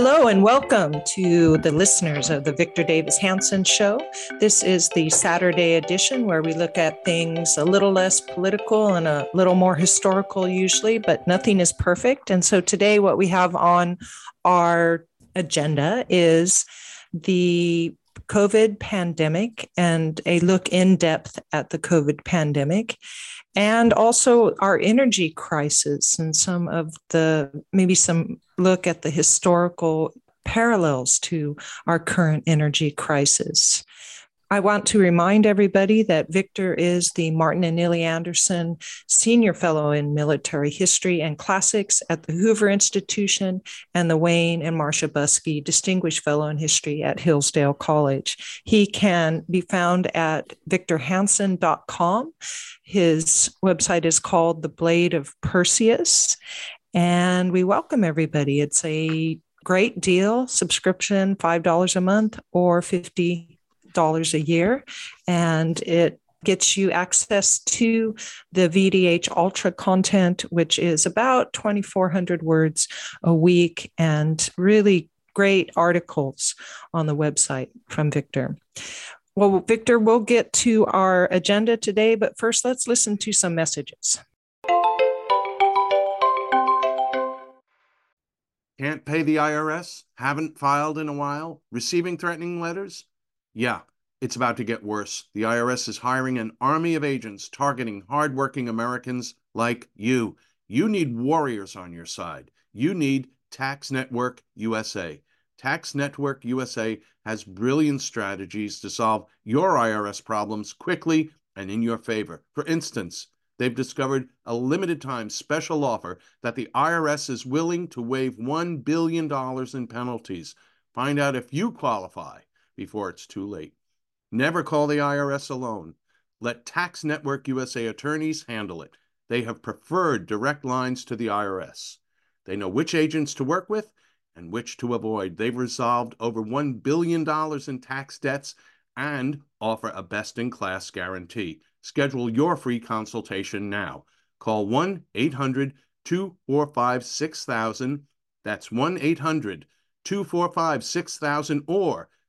Hello and welcome to the listeners of the Victor Davis Hanson Show. This is the Saturday edition where we look at things a little less political and a little more historical, usually, but nothing is perfect. And so today, what we have on our agenda is the COVID pandemic and a look in depth at the COVID pandemic and also our energy crisis and some of the maybe some look at the historical parallels to our current energy crisis. I want to remind everybody that Victor is the Martin and Illie Anderson Senior Fellow in Military History and Classics at the Hoover Institution and the Wayne and Marcia Buske Distinguished Fellow in History at Hillsdale College. He can be found at victorhanson.com. His website is called The Blade of Perseus. And we welcome everybody. It's a great deal subscription, $5 a month or 50 dollars a year, and it gets you access to the VDH Ultra content, which is about 2,400 words a week and really great articles on the website from Victor. Well, Victor, we'll get to our agenda today, but first let's listen to some messages. Can't pay the IRS? Haven't filed in a while? Receiving threatening letters? Yeah, it's about to get worse. The IRS is hiring an army of agents targeting hardworking Americans like you. You need warriors on your side. You need Tax Network USA. Tax Network USA has brilliant strategies to solve your IRS problems quickly and in your favor. For instance, they've discovered a limited time special offer that the IRS is willing to waive $1 billion in penalties. Find out if you qualify before it's too late. Never call the IRS alone. Let Tax Network USA attorneys handle it. They have preferred direct lines to the IRS. They know which agents to work with and which to avoid. They've resolved over $1 billion in tax debts and offer a best in class guarantee. Schedule your free consultation now. Call 1 800 245 6000. That's 1 800 245 6000 or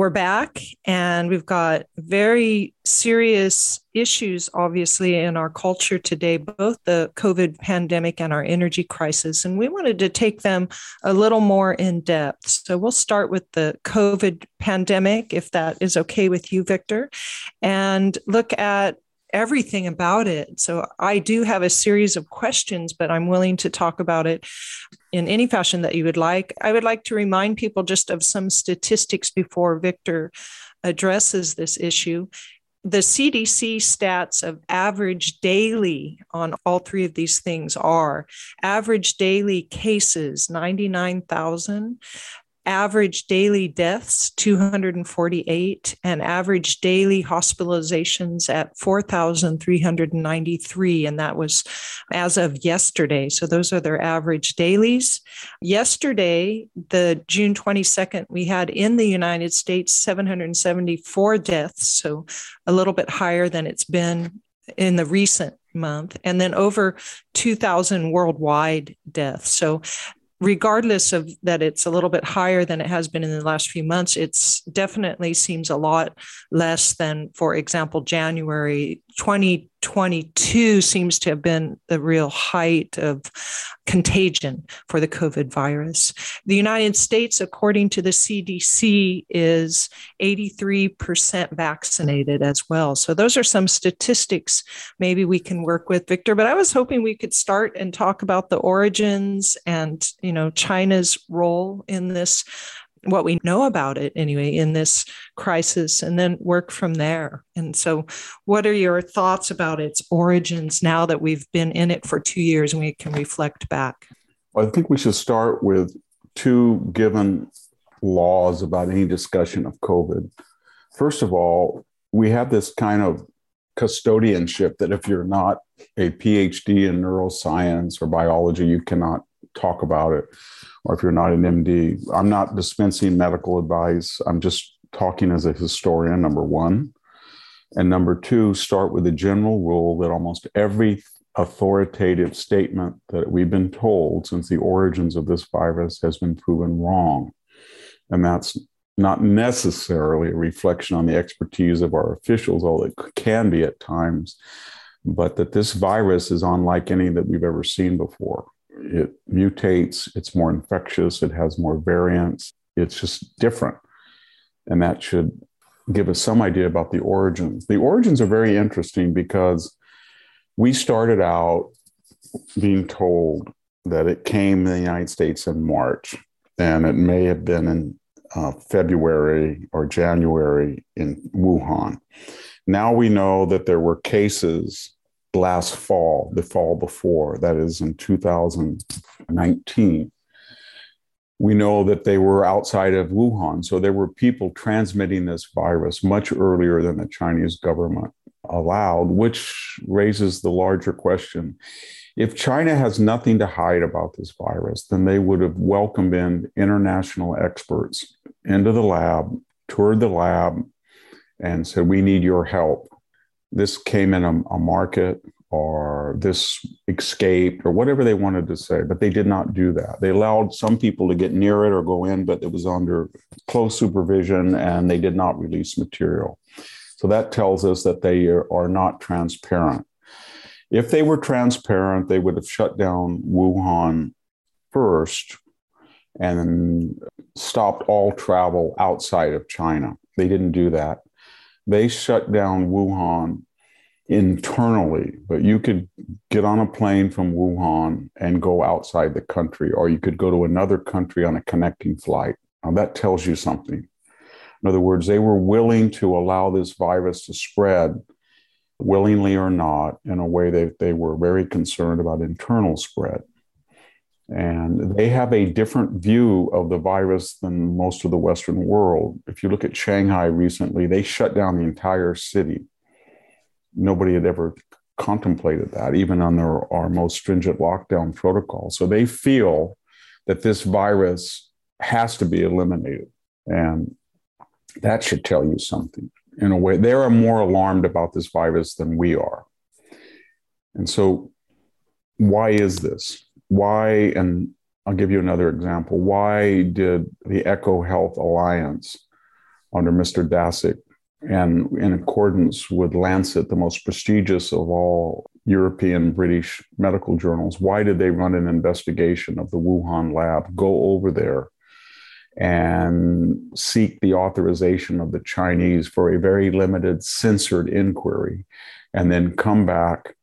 We're back, and we've got very serious issues, obviously, in our culture today, both the COVID pandemic and our energy crisis. And we wanted to take them a little more in depth. So we'll start with the COVID pandemic, if that is okay with you, Victor, and look at everything about it. So I do have a series of questions, but I'm willing to talk about it in any fashion that you would like. I would like to remind people just of some statistics before Victor addresses this issue. The CDC stats of average daily on all three of these things are average daily cases 99,000, average daily deaths 248 and average daily hospitalizations at 4393 and that was as of yesterday. So those are their average dailies. Yesterday the june 22nd we had in the united states 774 deaths so a little bit higher than it's been in the recent month and then over 2000 worldwide deaths. So regardless of that it's a little bit higher than it has been in the last few months, it's definitely seems a lot less than, for example, January 2022 seems to have been the real height of contagion for the COVID virus. The United States, according to the CDC, is 83% vaccinated as well. So those are some statistics maybe we can work with, Victor. But I was hoping we could start and talk about the origins and you know China's role in this what we know about it anyway in this crisis and then work from there. And so, what are your thoughts about its origins now that we've been in it for two years and we can reflect back? I think we should start with two given laws about any discussion of COVID. First of all, we have this kind of custodianship that if you're not a PhD in neuroscience or biology, you cannot talk about it or if you're not an MD. I'm not dispensing medical advice. I'm just talking as a historian, number one. And number two, start with a general rule that almost every authoritative statement that we've been told since the origins of this virus has been proven wrong. And that's not necessarily a reflection on the expertise of our officials, although it can be at times, but that this virus is unlike any that we've ever seen before it mutates, it's more infectious, it has more variants, it's just different. And that should give us some idea about the origins. The origins are very interesting because we started out being told that it came in the United States in March, and it may have been in uh, February or January in Wuhan. Now we know that there were cases last fall, the fall before, that is in 2019, we know that they were outside of Wuhan. So there were people transmitting this virus much earlier than the Chinese government allowed, which raises the larger question. If China has nothing to hide about this virus, then they would have welcomed in international experts into the lab, toured the lab, and said, We need your help this came in a, a market or this escaped or whatever they wanted to say, but they did not do that. They allowed some people to get near it or go in, but it was under close supervision and they did not release material. So that tells us that they are not transparent. If they were transparent, they would have shut down Wuhan first and stopped all travel outside of China. They didn't do that they shut down Wuhan internally, but you could get on a plane from Wuhan and go outside the country, or you could go to another country on a connecting flight. Now, that tells you something. In other words, they were willing to allow this virus to spread, willingly or not, in a way that they were very concerned about internal spread. And they have a different view of the virus than most of the Western world. If you look at Shanghai recently, they shut down the entire city. Nobody had ever contemplated that, even under our most stringent lockdown protocol. So they feel that this virus has to be eliminated. And that should tell you something. In a way, they are more alarmed about this virus than we are. And so, why is this? Why, and I'll give you another example, why did the EcoHealth Alliance under Mr. Daszak and in accordance with Lancet, the most prestigious of all European British medical journals, why did they run an investigation of the Wuhan lab, go over there and seek the authorization of the Chinese for a very limited censored inquiry, and then come back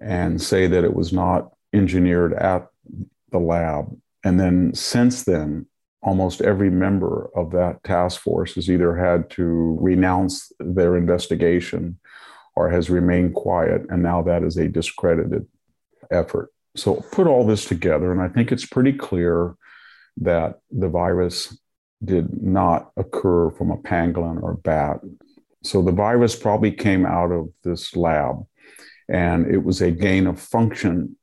and say that it was not engineered at the lab. And then since then, almost every member of that task force has either had to renounce their investigation or has remained quiet. And now that is a discredited effort. So put all this together, and I think it's pretty clear that the virus did not occur from a pangolin or a bat. So the virus probably came out of this lab, and it was a gain of function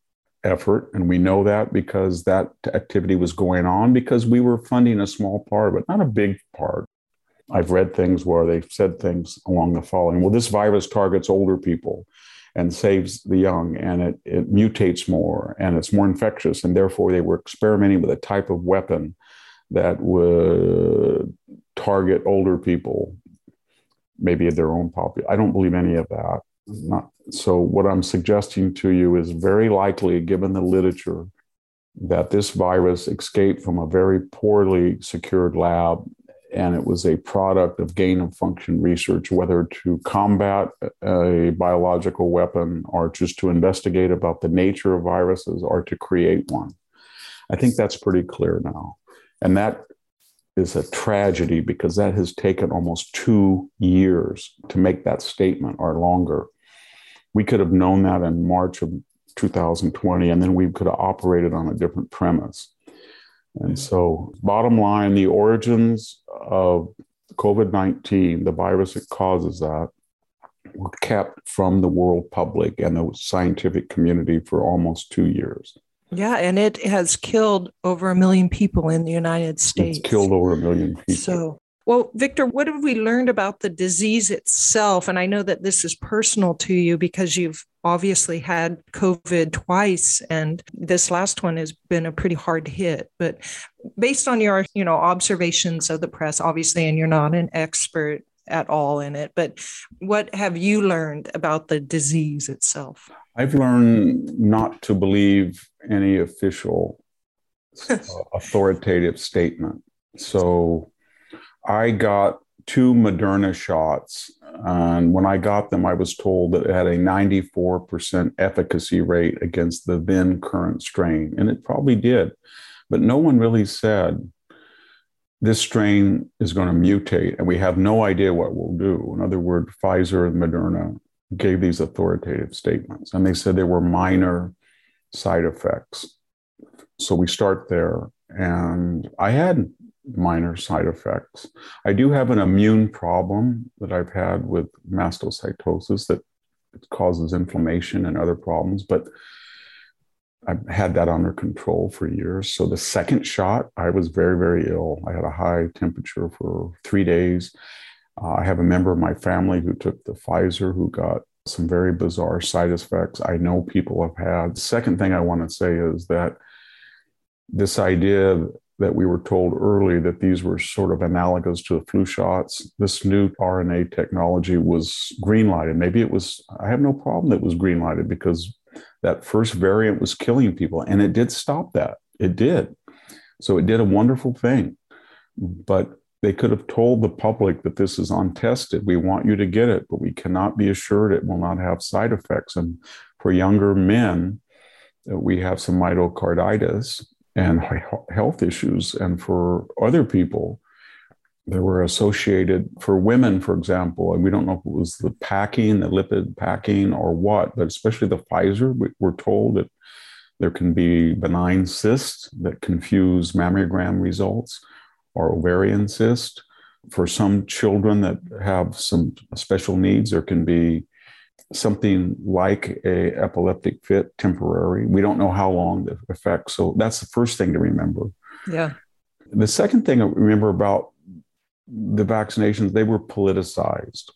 effort. And we know that because that activity was going on because we were funding a small part, but not a big part. I've read things where they've said things along the following well, this virus targets older people. and saves the young and it, it mutates more and it's more infectious and therefore they were experimenting with a type of weapon that would target older people maybe at their own population i don't believe any of that not so what i'm suggesting to you is very likely given the literature that this virus escaped from a very poorly secured lab and it was a product of gain of function research, whether to combat a biological weapon or just to investigate about the nature of viruses or to create one. I think that's pretty clear now. And that is a tragedy because that has taken almost two years to make that statement or longer. We could have known that in March of 2020, and then we could have operated on a different premise. And so, bottom line, the origins of COVID 19, the virus that causes that, were kept from the world public and the scientific community for almost two years. Yeah, and it has killed over a million people in the United States. It's killed over a million people. So, well, Victor, what have we learned about the disease itself? And I know that this is personal to you because you've obviously had COVID twice, and this last one has been a pretty hard hit. But based on your, you know, observations of the press, obviously, and you're not an expert at all in it, but what have you learned about the disease itself? I've learned not to believe any official authoritative statement. So I got two Moderna shots. And when I got them, I was told that it had a 94% efficacy rate against the then current strain. And it probably did. But no one really said this strain is going to mutate and we have no idea what we'll do. In other words, Pfizer and Moderna gave these authoritative statements and they said there were minor side effects. So we start there. And I had minor side effects. I do have an immune problem that I've had with mastocytosis that causes inflammation and other problems, but I've had that under control for years. So the second shot, I was very, very ill. I had a high temperature for three days. Uh, I have a member of my family who took the Pfizer who got some very bizarre side effects I know people have had. Second thing I want to say is that this idea that we were told early that these were sort of analogous to the flu shots. This new RNA technology was greenlighted. Maybe it was, I have no problem that was greenlighted because that first variant was killing people and it did stop that. It did. So it did a wonderful thing. But they could have told the public that this is untested. We want you to get it, but we cannot be assured it will not have side effects. And for younger men, uh, we have some myocarditis and health issues. And for other people, there were associated for women, for example, and we don't know if it was the packing, the lipid packing, or what, but especially the Pfizer, we're told that there can be benign cysts that confuse mammogram results or ovarian cyst. For some children that have some special needs, there can be something like a epileptic fit temporary. We don't know how long the effect. So that's the first thing to remember. Yeah. The second thing to remember about the vaccinations, they were politicized.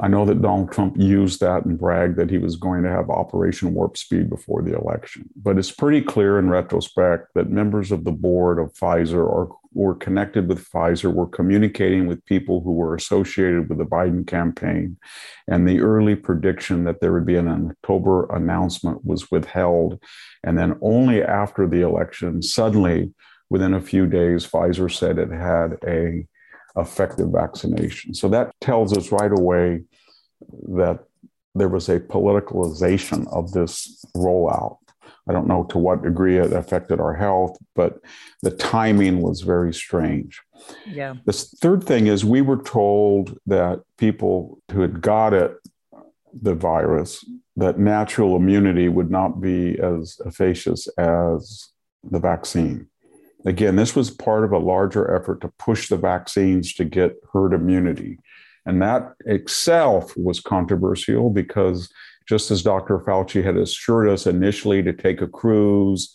I know that Donald Trump used that and bragged that he was going to have Operation Warp Speed before the election. But it's pretty clear in retrospect that members of the board of Pfizer or were connected with Pfizer, were communicating with people who were associated with the Biden campaign. And the early prediction that there would be an October announcement was withheld. And then only after the election, suddenly, within a few days, Pfizer said it had a effective vaccination. So that tells us right away that there was a politicalization of this rollout. I don't know to what degree it affected our health, but the timing was very strange. Yeah. The third thing is we were told that people who had got it, the virus, that natural immunity would not be as efficacious as the vaccine. Again, this was part of a larger effort to push the vaccines to get herd immunity. And that itself was controversial because just as Dr. Fauci had assured us initially to take a cruise,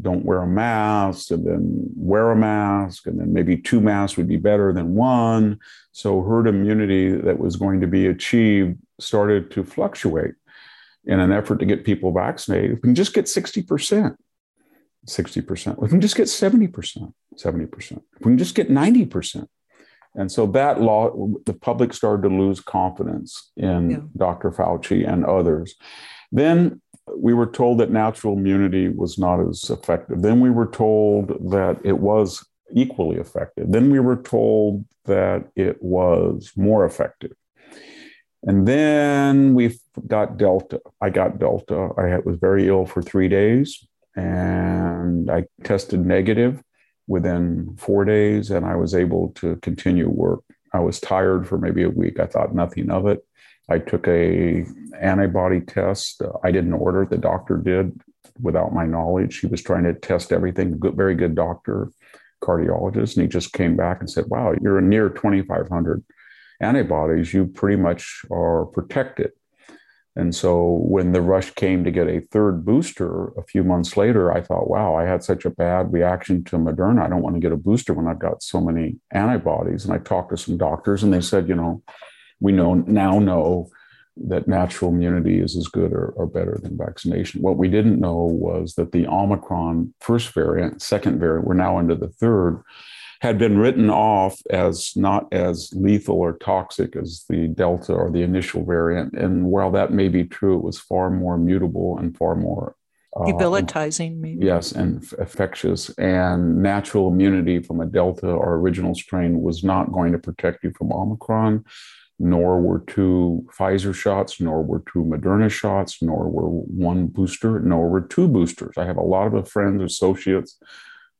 don't wear a mask, and then wear a mask, and then maybe two masks would be better than one. So herd immunity that was going to be achieved started to fluctuate. in an effort to get people vaccinated, we can just get 60%, 60%, if we can just get 70%, 70%, we can just get 90%. And so that law, the public started to lose confidence in yeah. Dr. Fauci and others. Then we were told that natural immunity was not as effective. Then we were told that it was equally effective. Then we were told that it was more effective. And then we got Delta. I got Delta. I was very ill for three days and I tested negative within four days and I was able to continue work. I was tired for maybe a week. I thought nothing of it. I took a antibody test. I didn't order it. The doctor did without my knowledge. He was trying to test everything. Good, very good doctor, cardiologist. And he just came back and said, wow, you're near 2,500 antibodies, you pretty much are protected. And so when the rush came to get a third booster a few months later, I thought, wow, I had such a bad reaction to Moderna. I don't want to get a booster when I've got so many antibodies. And I talked to some doctors and they said, you know, we know now know that natural immunity is as good or, or better than vaccination. What we didn't know was that the Omicron first variant, second variant, we're now into the third, had been written off as not as lethal or toxic as the Delta or the initial variant. And while that may be true, it was far more mutable and far more uh, debilitating, maybe. Yes, and infectious. And natural immunity from a Delta or original strain was not going to protect you from Omicron, nor were two Pfizer shots, nor were two Moderna shots, nor were one booster, nor were two boosters. I have a lot of friends, associates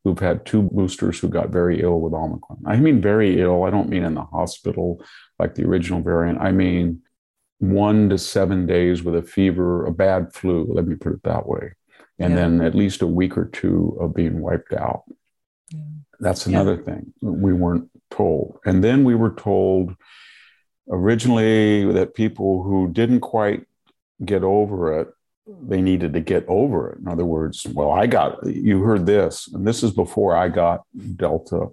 who've had two boosters who got very ill with Omicron. I mean, very ill. I don't mean in the hospital like the original variant. I mean, one to seven days with a fever, a bad flu, let me put it that way. And yeah. then at least a week or two of being wiped out. Yeah. That's another yeah. thing we weren't told. And then we were told originally that people who didn't quite get over it they needed to get over it. In other words, well, I got, you heard this, and this is before I got Delta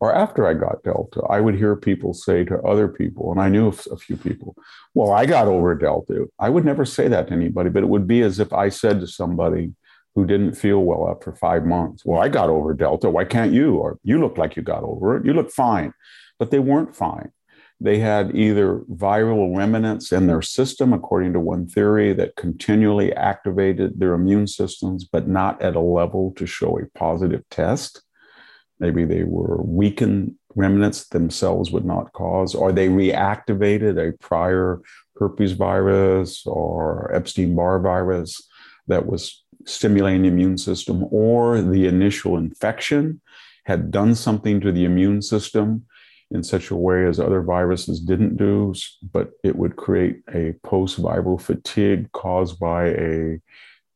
or after I got Delta. I would hear people say to other people, and I knew a few people, well, I got over Delta. I would never say that to anybody, but it would be as if I said to somebody who didn't feel well after five months, well, I got over Delta. Why can't you? Or you look like you got over it. You look fine. But they weren't fine. They had either viral remnants in their system, according to one theory, that continually activated their immune systems, but not at a level to show a positive test. Maybe they were weakened remnants themselves would not cause, or they reactivated a prior herpes virus or Epstein Barr virus that was stimulating the immune system, or the initial infection had done something to the immune system in such a way as other viruses didn't do, but it would create a post viral fatigue caused by a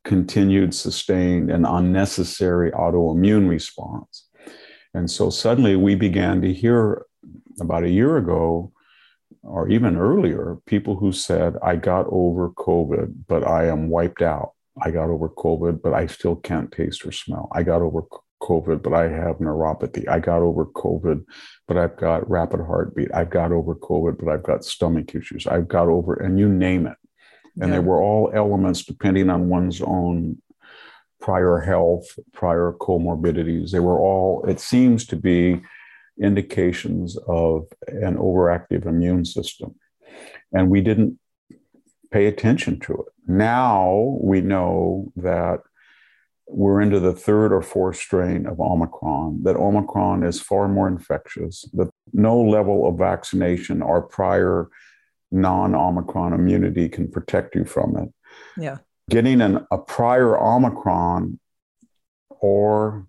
continued, sustained, and unnecessary autoimmune response. And so suddenly we began to hear about a year ago, or even earlier, people who said, I got over COVID, but I am wiped out. I got over COVID, but I still can't taste or smell. I got over COVID, but I have neuropathy. I got over COVID, but I've got rapid heartbeat. I've got over COVID, but I've got stomach issues. I've got over, and you name it. And yeah. they were all elements depending on one's own prior health, prior comorbidities. They were all, it seems to be indications of an overactive immune system. And we didn't pay attention to it. Now we know that we're into the third or fourth strain of Omicron, that Omicron is far more infectious, that no level of vaccination or prior non Omicron immunity can protect you from it. Yeah. Getting an, a prior Omicron or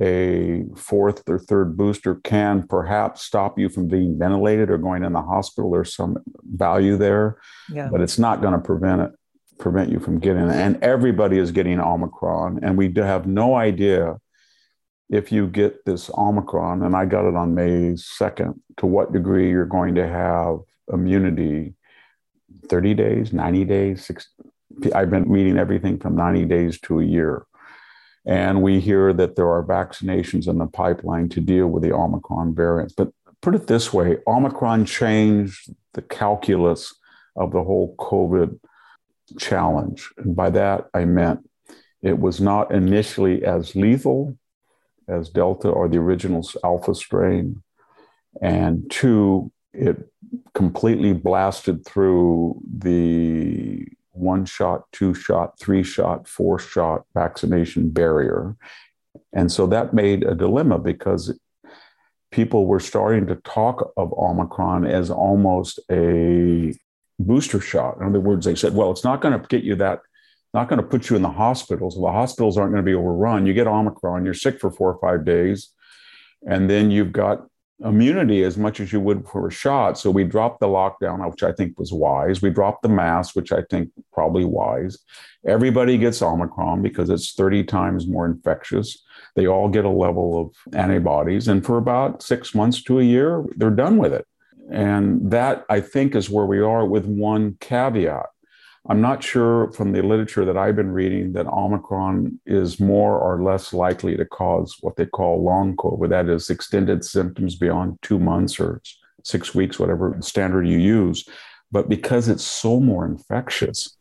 a fourth or third booster can perhaps stop you from being ventilated or going in the hospital. There's some value there, yeah. but it's not going to prevent it prevent you from getting it. And everybody is getting Omicron. And we have no idea if you get this Omicron, and I got it on May 2nd, to what degree you're going to have immunity 30 days, 90 days, 60. I've been reading everything from 90 days to a year. And we hear that there are vaccinations in the pipeline to deal with the Omicron variants. But put it this way Omicron changed the calculus of the whole COVID challenge. And by that, I meant it was not initially as lethal as Delta or the original Alpha strain. And two, it completely blasted through the one shot, two shot, three shot, four shot vaccination barrier. And so that made a dilemma because people were starting to talk of Omicron as almost a booster shot. In other words, they said, well, it's not going to get you that, not going to put you in the hospitals. The hospitals aren't going to be overrun. You get Omicron, you're sick for four or five days, and then you've got immunity as much as you would for a shot. So we dropped the lockdown, which I think was wise. We dropped the mask, which I think probably wise. Everybody gets Omicron because it's 30 times more infectious. They all get a level of antibodies. And for about six months to a year, they're done with it. And that, I think, is where we are with one caveat. I'm not sure from the literature that I've been reading that Omicron is more or less likely to cause what they call long COVID, that is, extended symptoms beyond two months or six weeks, whatever standard you use. But because it's so more infectious,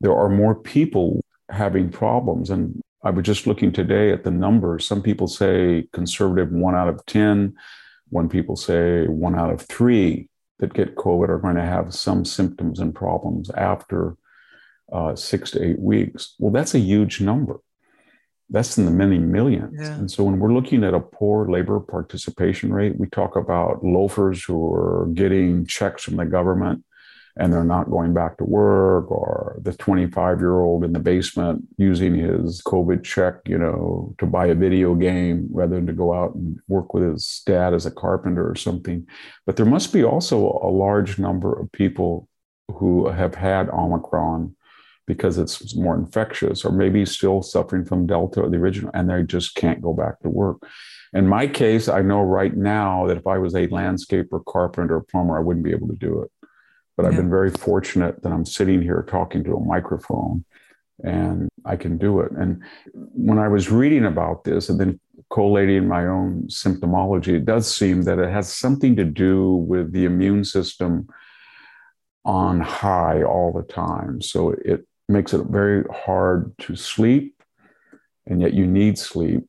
there are more people having problems. And I was just looking today at the numbers. Some people say conservative one out of 10, when people say one out of three that get COVID are going to have some symptoms and problems after uh, six to eight weeks. Well, that's a huge number. That's in the many millions. Yeah. And so when we're looking at a poor labor participation rate, we talk about loafers who are getting checks from the government and they're not going back to work, or the 25 year old in the basement using his COVID check, you know, to buy a video game rather than to go out and work with his dad as a carpenter or something. But there must be also a large number of people who have had Omicron because it's more infectious, or maybe still suffering from Delta or the original, and they just can't go back to work. In my case, I know right now that if I was a landscaper, carpenter, plumber, I wouldn't be able to do it. But yeah. I've been very fortunate that I'm sitting here talking to a microphone and I can do it. And when I was reading about this and then collating my own symptomology, it does seem that it has something to do with the immune system on high all the time. So it makes it very hard to sleep, and yet you need sleep.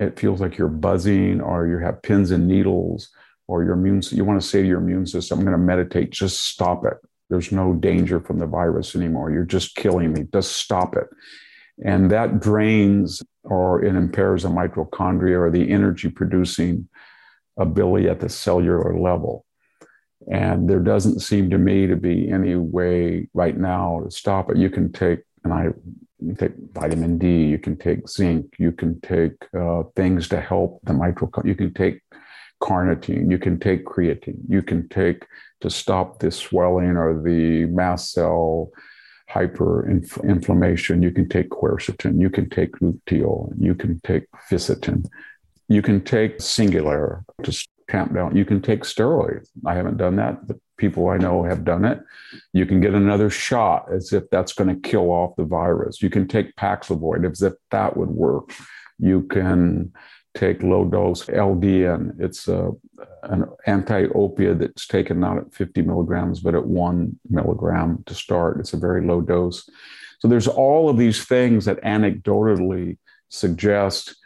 It feels like you're buzzing or you have pins and needles or your immune you want to say to your immune system i'm going to meditate just stop it. There's no danger from the virus anymore. You're just killing me. Just stop it. And that drains or it impairs the mitochondria or the energy producing ability at the cellular level. And there doesn't seem to me to be any way right now to stop it. You can take and i take vitamin d you can take zinc you can take uh, things to help the mitochondria you can take carnitine, you can take creatine, you can take to stop the swelling or the mast cell hyperinflammation, you can take quercetin, you can take lutein, you can take fisetin, you can take Singulair to tamp down, you can take steroids. I haven't done that, but people I know have done it. You can get another shot as if that's going to kill off the virus. You can take Paxlovid as if that would work. You can take low dose LDN. It's a, an anti opiate that's taken not at 50 milligrams, but at one milligram to start. It's a very low dose. So there's all of these things that anecdotally suggest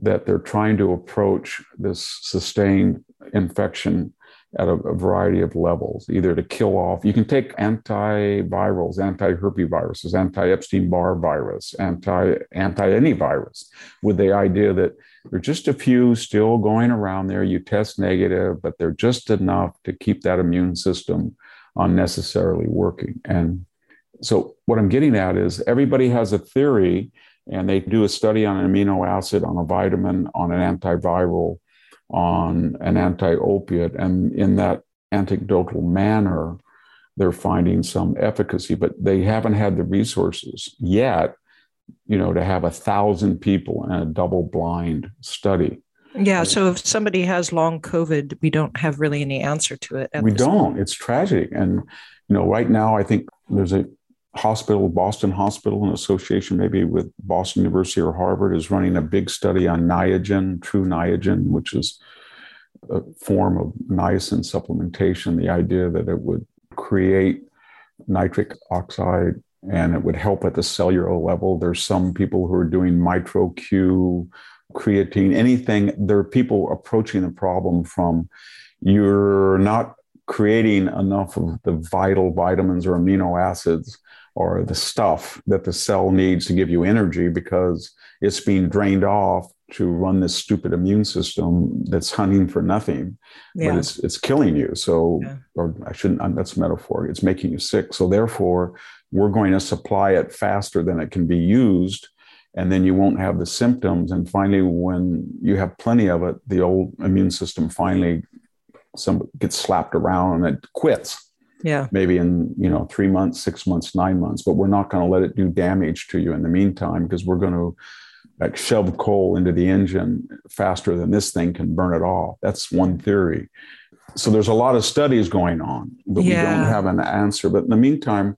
that they're trying to approach this sustained infection at a, a, variety of levels, either to kill off. You can take antivirals, anti-herpes anti-Epstein-Barr virus, anti anti any virus, with the idea that there are just a few still going around there. You test negative, but they're just enough to keep that immune system unnecessarily working. And so, what I'm getting at is everybody has a theory, and they do a study on an amino acid, on a vitamin, on an antiviral, on an anti opiate. And in that anecdotal manner, they're finding some efficacy, but they haven't had the resources yet you know, to have a thousand people in a double blind study. Yeah. So if somebody has long COVID, we don't have really any answer to it. We don't. Moment. It's tragic. And, you know, right now, I think there's a hospital, Boston Hospital, in association maybe with Boston University or Harvard, is running a big study on Niagen, Tru Niagen, which is a form of niacin supplementation. The idea that it would create nitric oxide and it would help at the cellular level. There's some people who are doing MitoQ, creatine, anything. There are people approaching the problem from you're not creating enough of the vital vitamins or amino acids or the stuff that the cell needs to give you energy because it's being drained off to run this stupid immune system that's hunting for nothing yeah. but it's it's killing you so yeah. or i shouldn't that's a metaphor it's making you sick so therefore we're going to supply it faster than it can be used and then you won't have the symptoms. And finally when you have plenty of it the old immune system finally some gets slapped around and it quits. Yeah. Maybe in you know three months six months nine months but we're not going to let it do damage to you in the meantime because we're going to like shove coal into the engine faster than this thing can burn it off. That's one theory. So there's a lot of studies going on but yeah. we don't have an answer. But in the meantime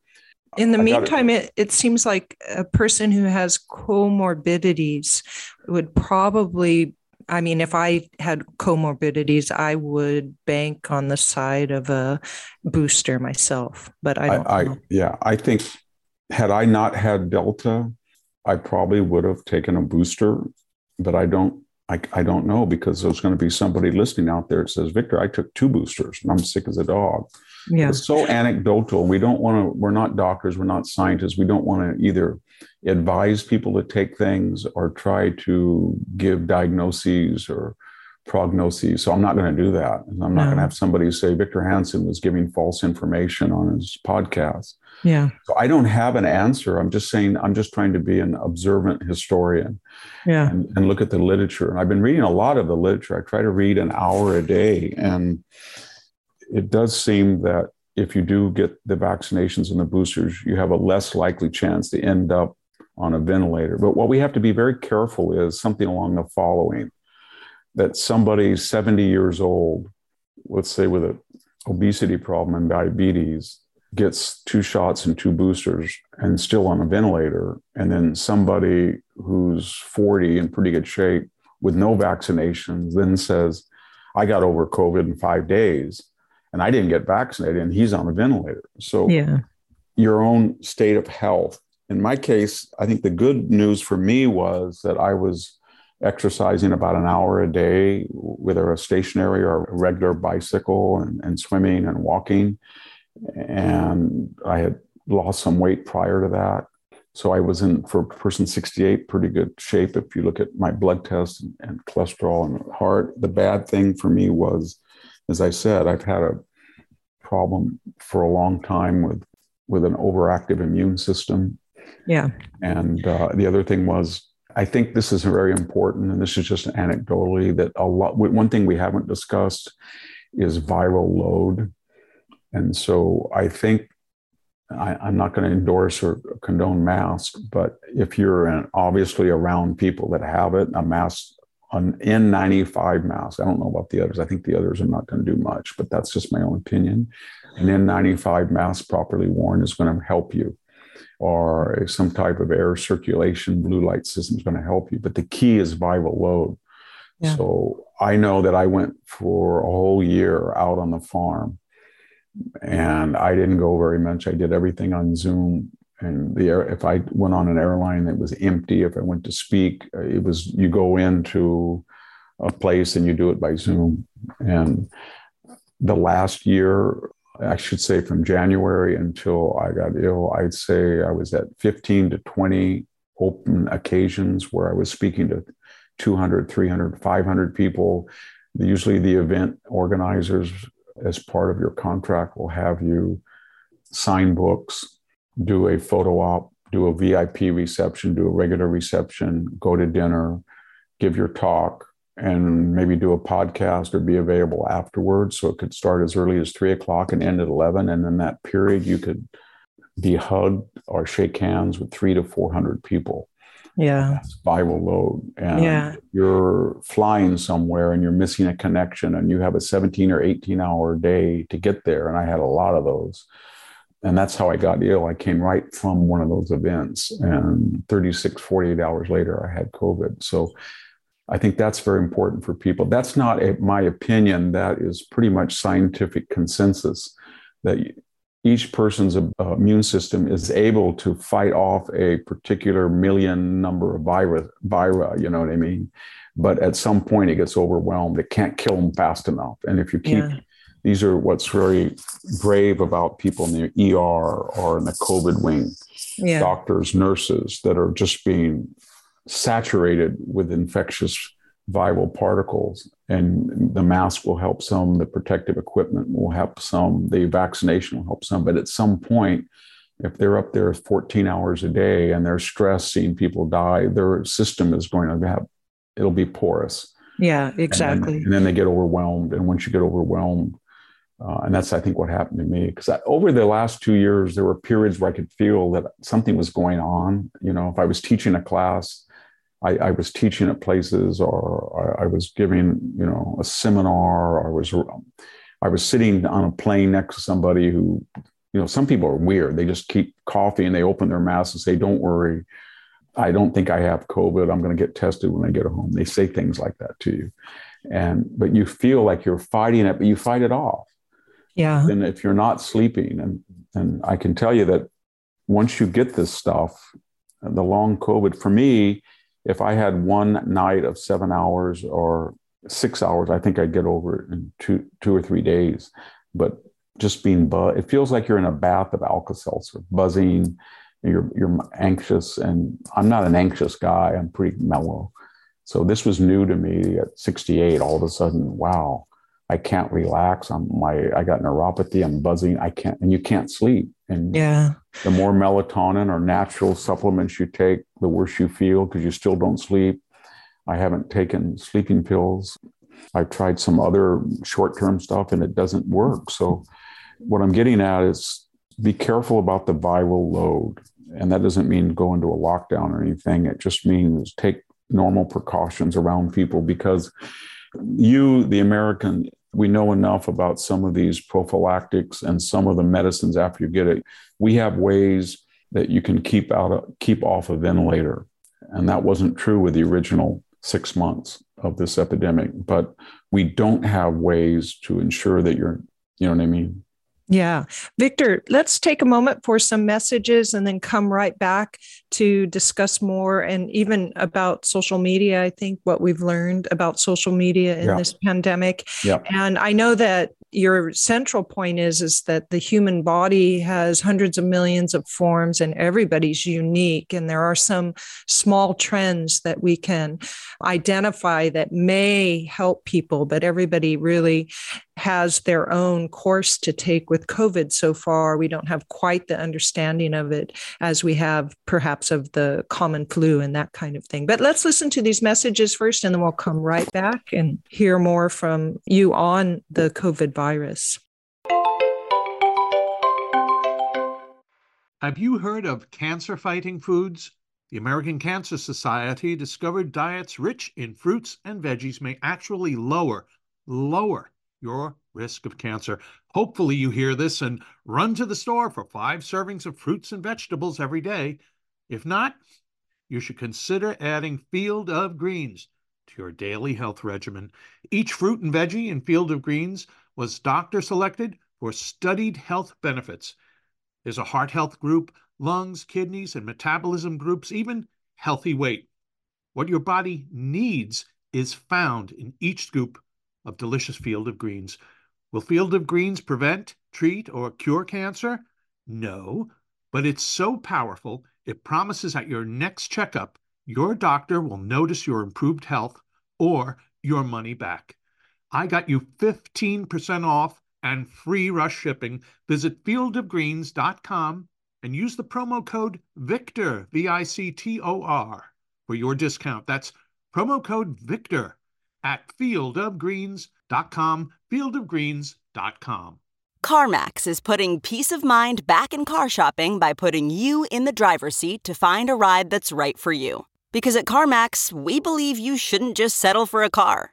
in the I meantime, it, it seems like a person who has comorbidities would probably I mean, if I had comorbidities, I would bank on the side of a booster myself. But I don't. I, I yeah, I think had I not had Delta, I probably would have taken a booster. But I don't. I, I don't know because there's going to be somebody listening out there that says, Victor, I took two boosters and I'm sick as a dog. Yeah. It's so anecdotal. We don't want to, we're not doctors, we're not scientists. We don't want to either advise people to take things or try to give diagnoses or prognoses. So I'm not going to do that. I'm not no. going to have somebody say Victor Hanson was giving false information on his podcast. Yeah. So I don't have an answer. I'm just saying, I'm just trying to be an observant historian yeah. and, and look at the literature. And I've been reading a lot of the literature. I try to read an hour a day. And it does seem that if you do get the vaccinations and the boosters, you have a less likely chance to end up on a ventilator. But what we have to be very careful is something along the following that somebody 70 years old, let's say with an obesity problem and diabetes, gets two shots and two boosters and still on a ventilator, and then somebody who's 40 in pretty good shape with no vaccinations then says, I got over COVID in five days and I didn't get vaccinated, and he's on a ventilator. So, yeah. your own state of health in my case, I think the good news for me was that I was exercising about an hour a day, whether a stationary or a regular bicycle, and, and swimming and walking. And I had lost some weight prior to that. So I was in, for person 68, pretty good shape if you look at my blood test and, and cholesterol and heart. The bad thing for me was, as I said, I've had a problem for a long time with with an overactive immune system yeah. And uh, the other thing was, I think this is very important, and this is just anecdotally that a lot. One thing we haven't discussed is viral load, and so I think I, am not going to endorse or condone masks, but if you're in, obviously around people that have it, a mask, an N95 mask. I don't know about the others. I think the others are not going to do much, but that's just my own opinion. An N95 mask properly worn is going to help you or some type of air circulation blue light system is going to help you. But the key is viral load. Yeah. So I know that I went for a whole year out on the farm and I didn't go very much. I did everything on Zoom. And the air, if I went on an airline that was empty, if I went to speak, uh, it was you go into a place and you do it by Zoom. And the last year, I should say from January until I got ill, I'd say I was at 15 to 20 open occasions where I was speaking to 200, 300, 500 people. Usually, the event organizers, as part of your contract, will have you sign books, do a photo op, do a VIP reception, do a regular reception, go to dinner, give your talk, and maybe do a podcast or be available afterwards. So it could start as early as three o'clock and end at 11. And in that period, you could be hugged or shake hands with three to 400 people. Yeah. That's viral load. And yeah. you're flying somewhere and you're missing a connection and you have a 17 or 18 hour day to get there. And I had a lot of those. And that's how I got ill. I came right from one of those events. And 36, 48 hours later, I had COVID. So I think that's very important for people. That's not a, my opinion. That is pretty much scientific consensus that each person's uh, immune system is able to fight off a particular million number of virus, vira, you know what I mean? But at some point it gets overwhelmed. It can't kill them fast enough. And if you keep, yeah. These are what's very brave about people in the ER or in the COVID wing, yeah. doctors, nurses that are just being saturated with infectious viral particles. And the mask will help some, the protective equipment will help some, the vaccination will help some. But at some point, if they're up there 14 hours a day and they're stressed seeing people die, their system is going to have, it'll be porous. Yeah, exactly. And then, and then they get overwhelmed. And once you get overwhelmed, uh, and that's, I think, what happened to me. Because over the last two years, there were periods where I could feel that something was going on. You know, if I was teaching a class, I, I, was teaching at places or I, I, was giving, you know, a seminar. I was, I was sitting on a plane next to somebody who, you know, some people are weird. They just keep coughing and they open their mouths and say, don't worry. I don't think I have COVID. I'm going to get tested when I get home. They say things like that to you. And, but you feel like you're fighting it, but you fight it off. Yeah. And if you're not sleeping, and, and I can tell you that once you get this stuff, the long COVID for me, if I had one night of seven hours or six hours, I think I'd get over it in two, two or three days. But just being buzz, it feels like you're in a bath of Alka Seltzer, buzzing. You're you're anxious, and I'm not an anxious guy. I'm pretty mellow. So this was new to me at 68. All of a sudden, wow, I can't relax. I'm my I got neuropathy. I'm buzzing. I can't, and you can't sleep. And yeah, the more melatonin or natural supplements you take, the worse you feel because you still don't sleep. I haven't taken sleeping pills. I've tried some other short-term stuff, and it doesn't work. So, what I'm getting at is be careful about the viral load, and that doesn't mean go into a lockdown or anything. It just means take normal precautions around people because you, the American, we know enough about some of these prophylactics and some of the medicines after you get it. We have ways that you can keep out of, keep off a ventilator, and that wasn't true with the original six months of this epidemic. But we don't have ways to ensure that you're, you know what I mean, yeah. Victor, let's take a moment for some messages and then come right back to discuss more and even about social media. I think what we've learned about social media in yeah. this pandemic. Yeah. And I know that your central point is is that the human body has hundreds of millions of forms and everybody's unique. And there are some small trends that we can identify that may help people but everybody really has their own course to take with covid so far. We don't have quite the understanding of it as we have perhaps of the common flu and that kind of thing. But let's listen to these messages first and then we'll come right back and hear more from you on the covid virus. Have you heard of cancer fighting foods? The American Cancer Society discovered diets rich in fruits and veggies may actually lower, lower your risk of cancer. Hopefully, you hear this and run to the store for five servings of fruits and vegetables every day. If not, you should consider adding Field of Greens to your daily health regimen. Each fruit and veggie in Field of Greens was doctor selected for studied health benefits. There's a heart health group, lungs, kidneys, and metabolism groups, even healthy weight. What your body needs is found in each scoop of delicious Field of Greens. Will Field of Greens prevent, treat, or cure cancer? No, but it's so powerful, it promises at your next checkup, your doctor will notice your improved health or your money back. I got you 15% off and free rush shipping. Visit fieldofgreens.com and use the promo code VICTOR, V I C T O R, for your discount. That's promo code VICTOR at fieldofgreens.com, fieldofgreens.com. CarMax is putting peace of mind back in car shopping by putting you in the driver's seat to find a ride that's right for you. Because at CarMax, we believe you shouldn't just settle for a car,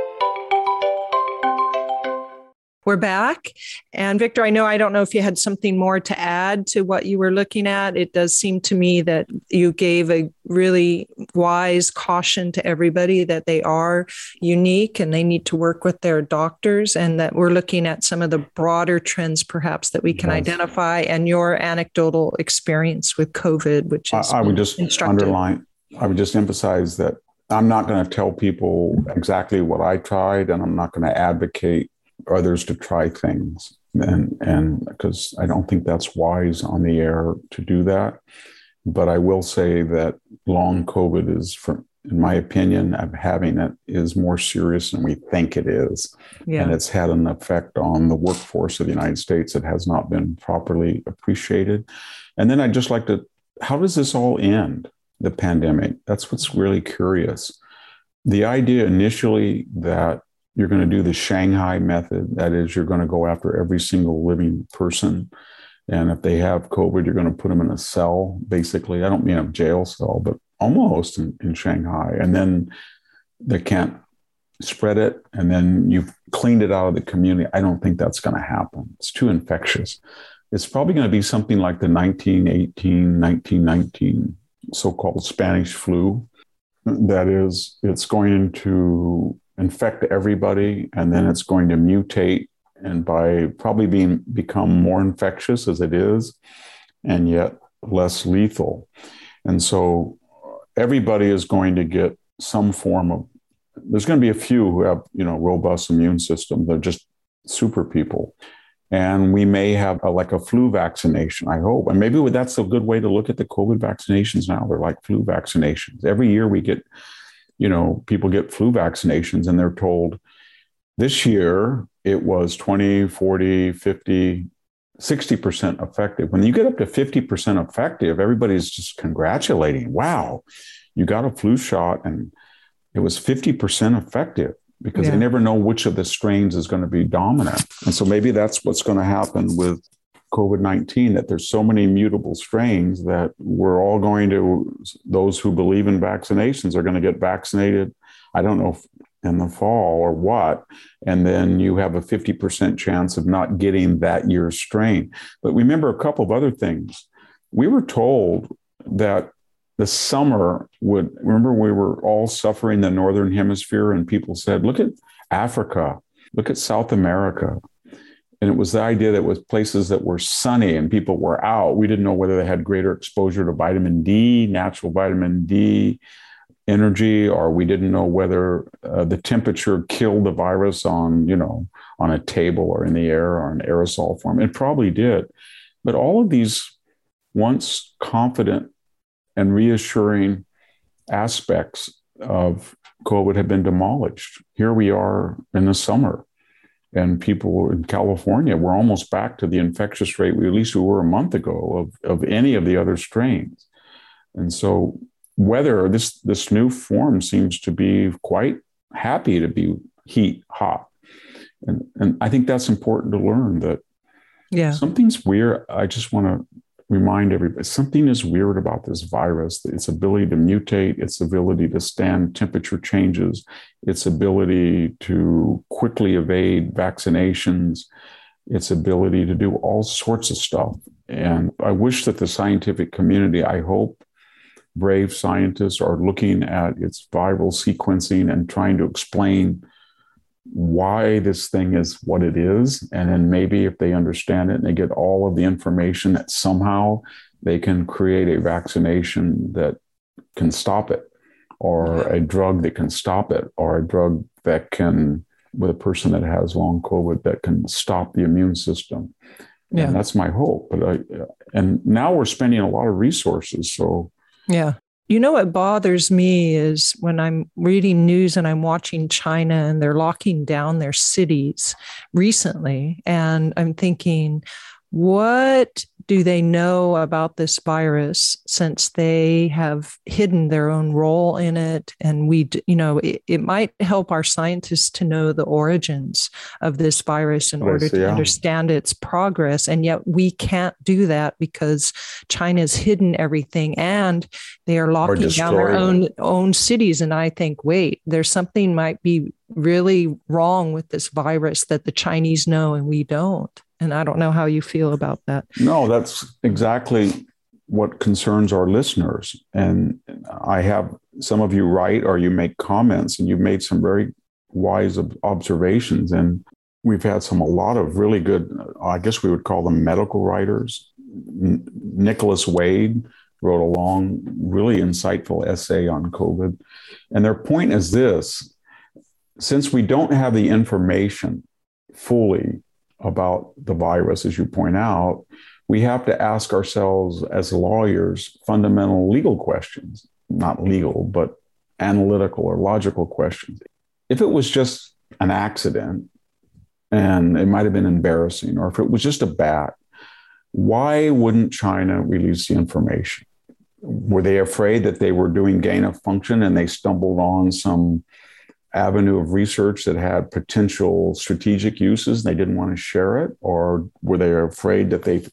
We're back. And Victor, I know I don't know if you had something more to add to what you were looking at. It does seem to me that you gave a really wise caution to everybody that they are unique and they need to work with their doctors, and that we're looking at some of the broader trends perhaps that we can yes. identify and your anecdotal experience with COVID, which is I, I would just underline, I would just emphasize that I'm not going to tell people exactly what I tried, and I'm not going to advocate others to try things and and because I don't think that's wise on the air to do that. But I will say that long COVID is, for, in my opinion, of having it is more serious than we think it is, yeah. and it's had an effect on the workforce of the United States that has not been properly appreciated. And then I'd just like to, how does this all end? The pandemic. That's what's really curious. The idea initially that you're going to do the Shanghai method. That is, you're going to go after every single living person. And if they have COVID, you're going to put them in a cell, basically. I don't mean a jail cell, but almost in, in Shanghai. And then they can't spread it. And then you've cleaned it out of the community. I don't think that's going to happen. It's too infectious. It's probably going to be something like the 1918, 1919 so called Spanish flu. That is, it's going to infect everybody and then it's going to mutate and by probably being become more infectious as it is and yet less lethal. And so everybody is going to get some form of there's going to be a few who have you know robust immune system. They're just super people. And we may have a, like a flu vaccination i hope. And maybe that's a good way to look at the covid vaccinations now. They're like flu vaccinations. Every year we get you know, people get flu vaccinations and they're told this year it was 20, 40, 50, 60% effective. When you get up to 50% effective, everybody's just congratulating. Wow, you got a flu shot and it was 50% effective because yeah. they never know which of the strains is going to be dominant. And so maybe that's what's going to happen with COVID 19 that there's so many mutable strains that we're all going to, those who believe in vaccinations are going to get vaccinated. I don't know if in the fall or what. And then you have a 50% chance of not getting that year's strain. But remember a couple of other things. We were told that the summer would, remember, we were all suffering the Northern Hemisphere, and people said, look at Africa, look at South America, and it was the idea that with places that were sunny and people were out. We didn't know whether they had greater exposure to vitamin D, natural vitamin D energy, or we didn't know whether uh, the temperature killed the virus on, you know, on a table or in the air or an aerosol form. It probably did. But all of these once confident and reassuring aspects of COVID have been demolished. Here we are in the summer and people in California were almost back to the infectious rate we at least we were a month ago of, of any of the other strains. And so whether this this new form seems to be quite happy to be heat hot. And and I think that's important to learn that yeah something's weird. I just want to remind everybody something is weird about this virus its ability to mutate its ability to stand temperature changes its ability to quickly evade vaccinations its ability to do all sorts of stuff. And i wish that the scientific community i hope brave scientists are looking at its viral sequencing and trying to explain why this thing is what it is. And then maybe if they understand it and they get all of the information that somehow they can create a vaccination that can stop it, or a drug that can stop it, or a drug that can, with a person that has long COVID, that can stop the immune system. Yeah. And that's my hope. But I, and now we're spending a lot of resources. So yeah. You know what bothers me is when I'm reading news and I'm watching China and they're locking down their cities recently. And I'm thinking, what do they know about this virus since they have hidden their own role in it and we you know it, it might help our scientists to know the origins of this virus in order to yeah. understand its progress and yet we can't do that because china's hidden everything and they are locking down their own own cities and i think wait there's something might be really wrong with this virus that the Chinese know and we don't. And I don't know how you feel about that. No, that's exactly what concerns our listeners. And I have some of you write or you make comments, and you've made some very wise observations. And we've had some, a lot of really good, I guess we would call them medical writers. Nicholas Wade wrote a long, really insightful essay on COVID. And their point is this since we don't have the information fully about the virus, as you point out, we have to ask ourselves as lawyers fundamental legal questions, not legal, but analytical or logical questions. If it was just an accident and it might have been embarrassing, or if it was just a bat, why wouldn't China release the information? Were they afraid that they were doing gain of function and they stumbled on some avenue of research that had potential strategic uses and they didn't want to share it? Or were they afraid that they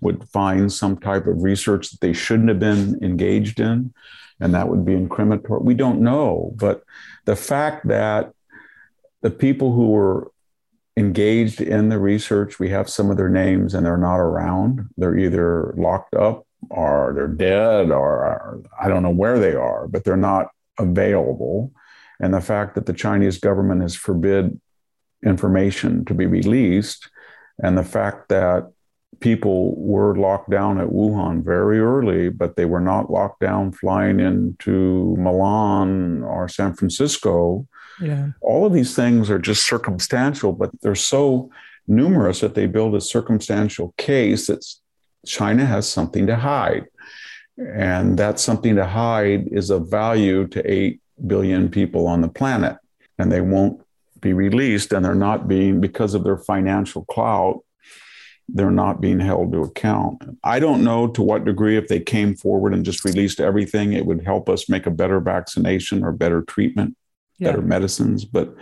would find some type of research that they shouldn't have been engaged in and that would be incriminatory? We don't know. But the fact that the people who were engaged in the research, we have some of their names and they're not around, they're either locked up or they're dead or I don't know where they are, but they're not available and the fact that the Chinese government has forbid information to be released, and the fact that people were locked down at Wuhan very early, but they were not locked down flying into Milan or San Francisco. Yeah. All of these things are just circumstantial, but they're so numerous that they build a circumstantial case that China has something to hide. And that something to hide is of value to eight billion people on the planet, and they won't be released, and they're not being, because of their financial clout, they're not being held to account. I don't know to what degree, if they came forward and just released everything, it would help us make a better vaccination or better treatment, yeah. better medicines. But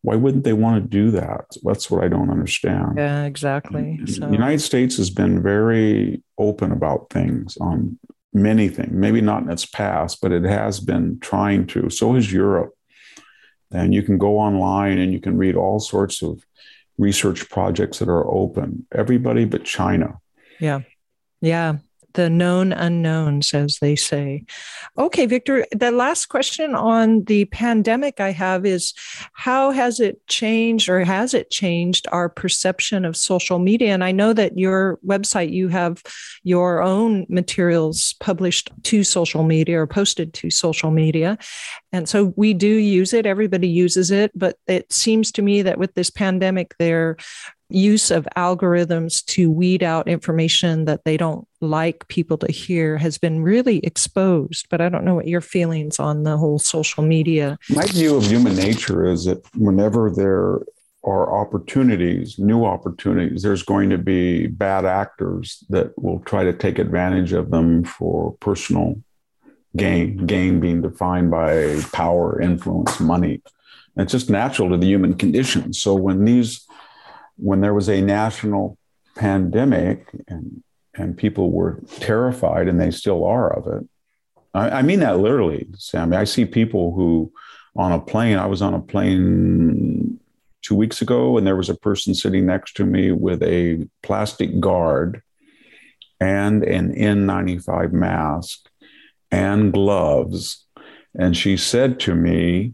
why wouldn't they want to do that? That's what I don't understand. Yeah, exactly. So. The United States has been very open about things on many things, maybe not in its past, but it has been trying to. So has Europe. And you can go online and you can read all sorts of research projects that are open, everybody but China. Yeah. Yeah the known unknowns, as they say. Okay, Victor, the last question on the pandemic I have is how has it changed or has it changed our perception of social media? And I know that your website, you have your own materials published to social media or posted to social media. And so we do use it, everybody uses it, but it seems to me that with this pandemic, they're use of algorithms to weed out information that they don't like people to hear has been really exposed. But I don't know what your feelings on the whole social media. My view of human nature is that whenever there are opportunities, new opportunities, there's going to be bad actors that will try to take advantage of them for personal gain, gain being defined by power, influence, money. It's just natural to the human condition. So when these when there was a national pandemic and and people were terrified and they still are of it. I, I mean that literally, Sami. I see people who on a plane, I was on a plane two weeks ago, and there was a person sitting next to me with a plastic guard and an N95 mask and gloves. And she said to me,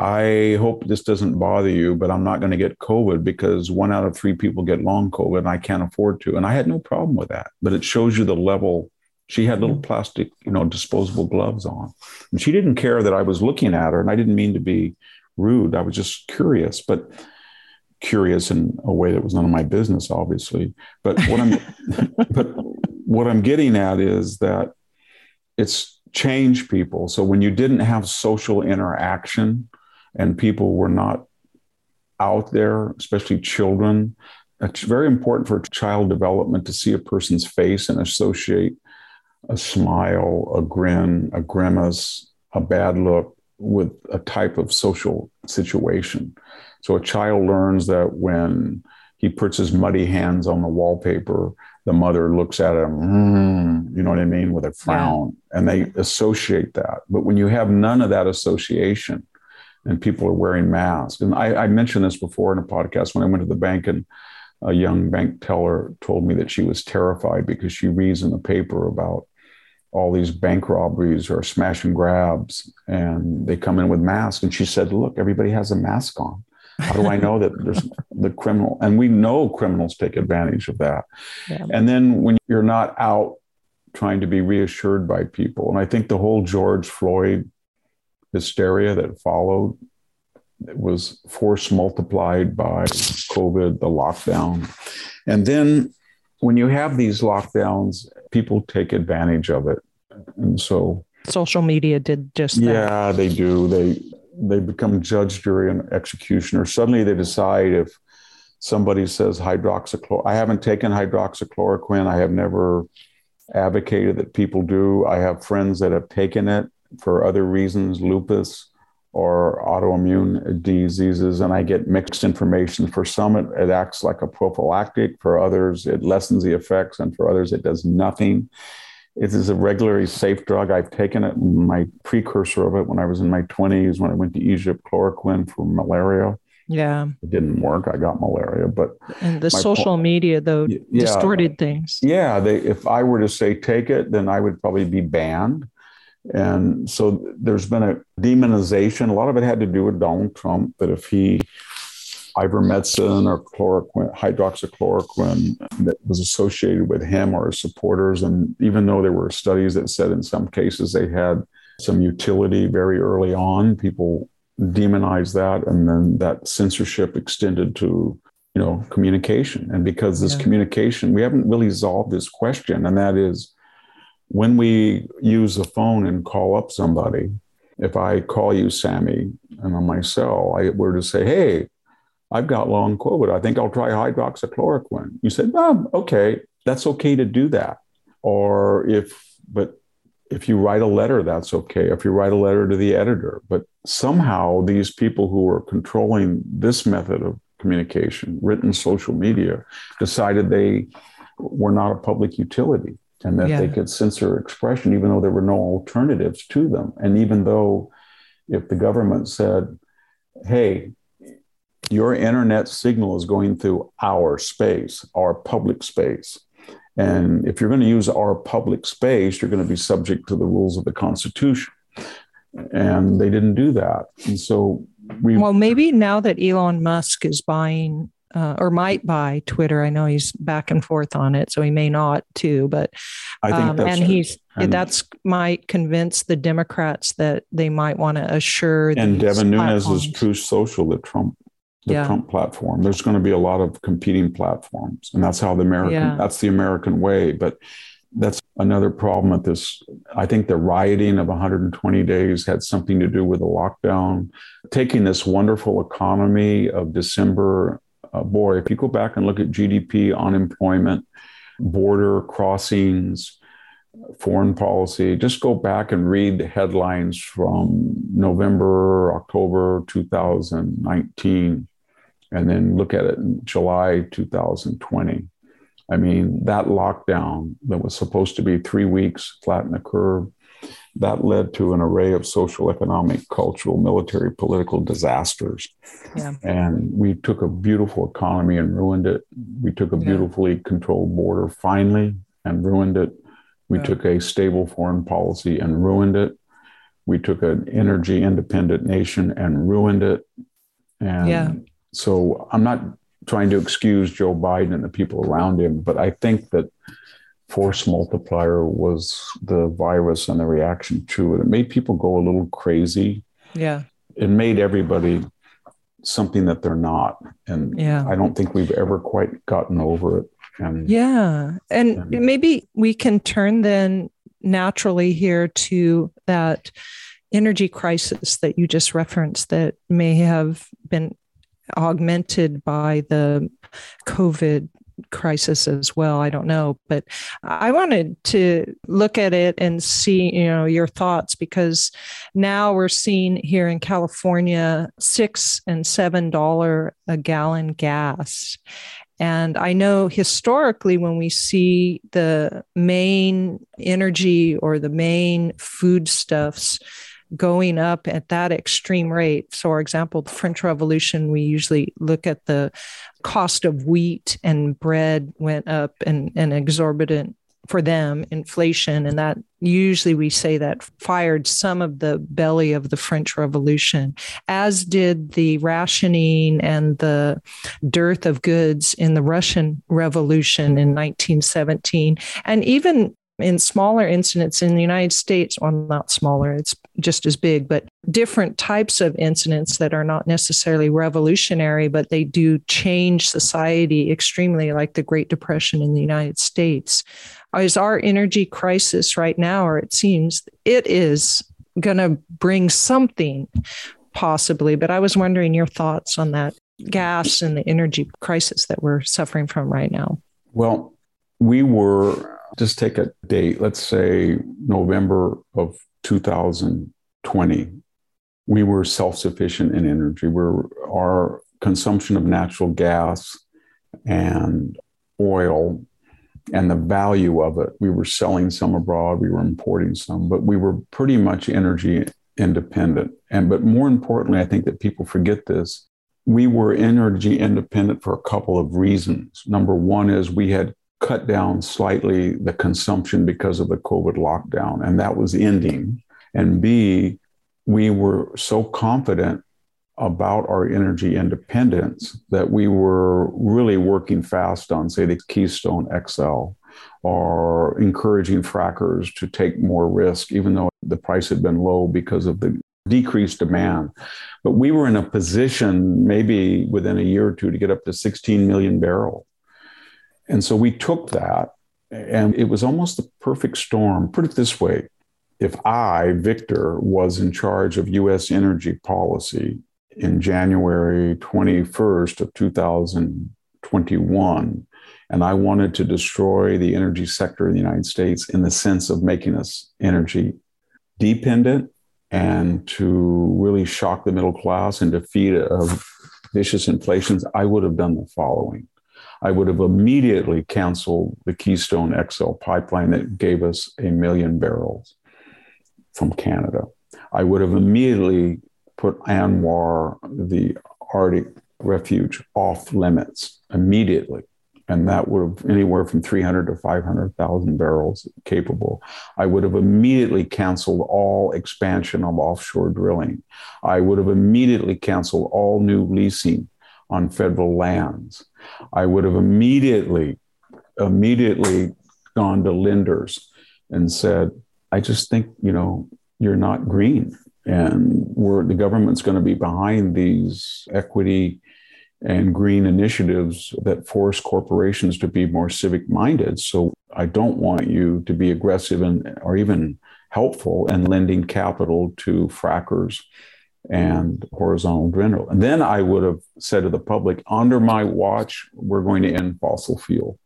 I hope this doesn't bother you, but I'm not going to get COVID because one out of three people get long COVID and I can't afford to. And I had no problem with that. But it shows you the level. She had little mm-hmm. plastic, you know, disposable gloves on. And she didn't care that I was looking at her. And I didn't mean to be rude. I was just curious, but curious in a way that was none of my business, obviously. But what I'm but what I'm getting at is that it's changed people. So when you didn't have social interaction, and people were not out there, especially children. It's very important for child development to see a person's face and associate a smile, a grin, a grimace, a bad look with a type of social situation. So a child learns that when he puts his muddy hands on the wallpaper, the mother looks at him, mm, you know what I mean, with a frown, yeah. and they associate that. But when you have none of that association, and people are wearing masks. And I, I mentioned this before in a podcast when I went to the bank and a young bank teller told me that she was terrified because she reads in the paper about all these bank robberies or smash and grabs and they come in with masks and she said look everybody has a mask on how do i know that there's the criminal and we know criminals take advantage of that yeah. and then when you're not out trying to be reassured by people and i think the whole george floyd hysteria that followed it was force multiplied by covid the lockdown and then when you have these lockdowns, people take advantage of it. And so social media did just that. Yeah, they do. They they become judge, jury, and executioner. Suddenly they decide if somebody says hydroxychloroquine. I haven't taken hydroxychloroquine. I have never advocated that people do. I have friends that have taken it for other reasons, lupus or autoimmune diseases, and I get mixed information. For some, it, it, acts like a prophylactic. For others, it lessens the effects, and for others, it does nothing. It is a regularly safe drug. I've taken it, my precursor of it, when I was in my 20s, when I went to Egypt, chloroquine for malaria. Yeah. It didn't work. I got malaria, but and the social po- media though yeah, distorted things. Yeah, they if I were to say take it, then I would probably be banned. And so there's been a demonization. A lot of it had to do with Donald Trump, that if he ivermectin or chloroquine, hydroxychloroquine that was associated with him or his supporters. And even though there were studies that said in some cases they had some utility very early on, people demonized that. And then that censorship extended to, you know, communication. And because this yeah. communication, we haven't really solved this question, and that is when we use the phone and call up somebody, if I call you Sami and on my cell, I were to say, hey, I've got long COVID. I think I'll try hydroxychloroquine. You said, oh, okay, that's okay to do that. Or if, but if you write a letter, that's okay. If you write a letter to the editor, but somehow these people who are controlling this method of communication, written social media, decided they were not a public utility and that yeah. they could censor expression, even though there were no alternatives to them. And even though if the government said, hey, your internet signal is going through our space, our public space. And if you're going to use our public space, you're going to be subject to the rules of the Constitution. And they didn't do that. And so we. Well, maybe now that Elon Musk is buying uh, or might buy Twitter. I know he's back and forth on it, so he may not too. But I think um, and he's and that's might convince the Democrats that they might want to assure. And Devin Nunes is Truth Social, the Trump the yeah. Trump platform. There's going to be a lot of competing platforms, and that's how the American yeah. that's the American way. But that's another problem with this. I think the rioting of 120 days had something to do with the lockdown. Taking this wonderful economy of December uh, boy, if you go back and look at GDP, unemployment, border crossings, foreign policy, just go back and read the headlines from November, October 2019, and then look at it in July 2020. I mean, that lockdown that was supposed to be three weeks, flatten the curve, that led to an array of social, economic, cultural, military, political disasters. Yeah. And we took a beautiful economy and ruined it. We took a beautifully yeah. controlled border finally and ruined it. We yeah. took a stable foreign policy and ruined it. We took an energy independent nation and ruined it. And yeah. so I'm not trying to excuse Joe Biden and the people around him, but I think that force multiplier was the virus and the reaction to it. It made people go a little crazy. Yeah. It made everybody something that they're not. And yeah. I don't think we've ever quite gotten over it. And yeah. And, and maybe we can turn then naturally here to that energy crisis that you just referenced that may have been augmented by the COVID crisis as well. I don't know, but I wanted to look at it and see, you know, your thoughts because now we're seeing here in California six and seven dollar a gallon gas. And I know historically, when we see the main energy or the main foodstuffs going up at that extreme rate. So, for example, the French Revolution, we usually look at the cost of wheat and bread went up and an exorbitant for them inflation and that usually we say that fired some of the belly of the french revolution as did the rationing and the dearth of goods in the russian revolution in 1917 and even in smaller incidents in the United States, well, not smaller, it's just as big, but different types of incidents that are not necessarily revolutionary, but they do change society extremely, like the Great Depression in the United States. Is our energy crisis right now, or it seems it is going to bring something possibly, but I was wondering your thoughts on that gas and the energy crisis that we're suffering from right now. Well, we were just take a date, let's say November of 2020. We were self sufficient in energy. We're, our consumption of natural gas and oil and the value of it. We were selling some abroad, we were importing some, but we were pretty much energy independent. And but more importantly, I think that people forget this. We were energy independent for a couple of reasons. Number one is we had cut down slightly the consumption because of the COVID lockdown, and that was ending. And B, we were so confident about our energy independence that we were really working fast on, say, the Keystone XL or encouraging frackers to take more risk, even though the price had been low because of the decreased demand. But we were in a position, maybe within a year or two, to get up to 16 million barrels. And so we took that, and it was almost the perfect storm. Put it this way if I, Victor, was in charge of US energy policy in January 21st of 2021, and I wanted to destroy the energy sector in the United States in the sense of making us energy dependent and to really shock the middle class and defeat of vicious inflations, I would have done the following. I would have immediately canceled the Keystone XL pipeline that gave us a million barrels from Canada. I would have immediately put ANWR, the Arctic refuge, off limits immediately. And that would have anywhere from 300 to 500,000 barrels capable. I would have immediately canceled all expansion of offshore drilling. I would have immediately canceled all new leasing on federal lands. I would have immediately, immediately gone to lenders and said, I just think, you know, you're not green. And we're, the government's going to be behind these equity and green initiatives that force corporations to be more civic minded. So I don't want you to be aggressive and or even helpful in lending capital to frackers and horizontal drill. And then I would have said to the public, under my watch, we're going to end fossil fuel.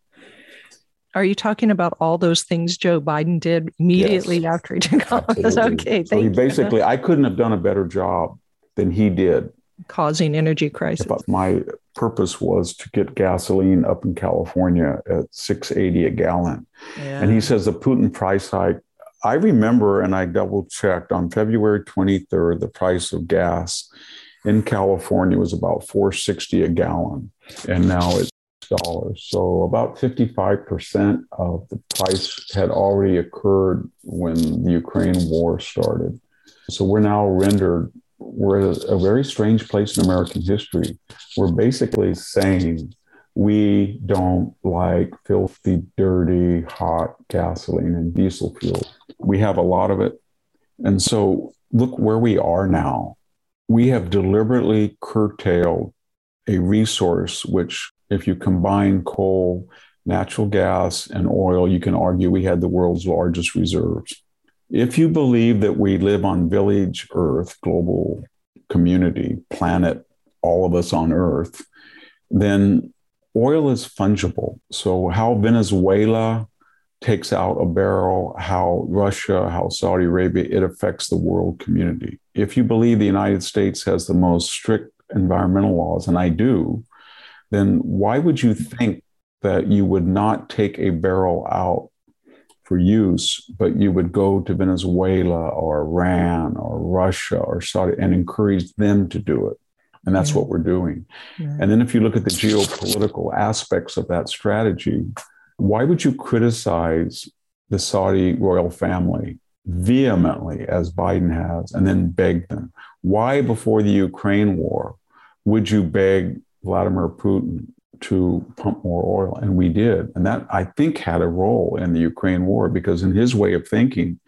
Are you talking about all those things Joe Biden did immediately yes, after he took office? Okay, so he basically, I couldn't have done a better job than he did, causing energy crisis. But my purpose was to get gasoline up in California at 680 a gallon. Yeah. And he says the Putin price hike I remember, and I double checked on February 23rd, the price of gas in California was about 460 a gallon, and now it's dollars. So about 55% of the price had already occurred when the Ukraine war started. So we're now rendered, we're a very strange place in American history. We're basically saying we don't like filthy, dirty, hot gasoline and diesel fuel. We have a lot of it. And so look where we are now. We have deliberately curtailed a resource which, if you combine coal, natural gas, and oil, you can argue we had the world's largest reserves. If you believe that we live on village Earth, global community, planet, all of us on Earth, then oil is fungible. So, how Venezuela takes out a barrel, how Russia, how Saudi Arabia, it affects the world community. If you believe the United States has the most strict environmental laws, and I do, then why would you think that you would not take a barrel out for use, but you would go to Venezuela or Iran or Russia or Saudi and encourage them to do it. And that's yeah. what we're doing. Yeah. And then if you look at the geopolitical aspects of that strategy, why would you criticize the Saudi royal family vehemently, as Biden has, and then beg them? Why, before the Ukraine war, would you beg Vladimir Putin to pump more oil? And we did. And that, I think, had a role in the Ukraine war because, in his way of thinking,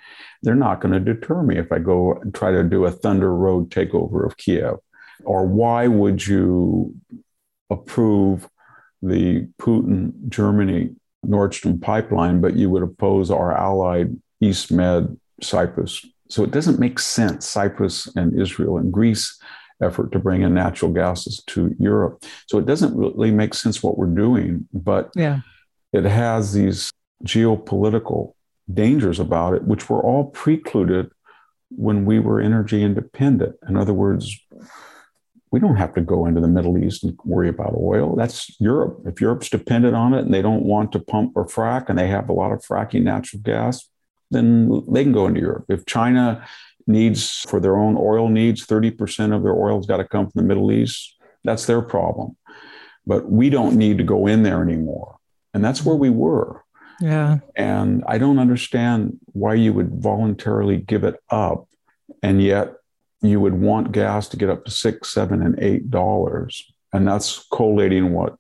they're not going to deter me if I go and try to do a Thunder Road takeover of Kiev. Or why would you approve the Putin Germany Nord Stream pipeline, but you would oppose our allied East Med Cyprus? So it doesn't make sense. Cyprus and Israel and Greece effort to bring in natural gases to Europe. So it doesn't really make sense what we're doing, but yeah. it has these geopolitical dangers about it, which were all precluded when we were energy independent. In other words, we don't have to go into the Middle East and worry about oil. That's Europe. If Europe's dependent on it and they don't want to pump or frack and they have a lot of fracking natural gas, then they can go into Europe. If China needs for their own oil needs, 30% of their oil's got to come from the Middle East, that's their problem. But we don't need to go in there anymore. And that's where we were. Yeah. And I don't understand why you would voluntarily give it up and yet you would want gas to get up to six, seven, and eight dollars. And that's collating what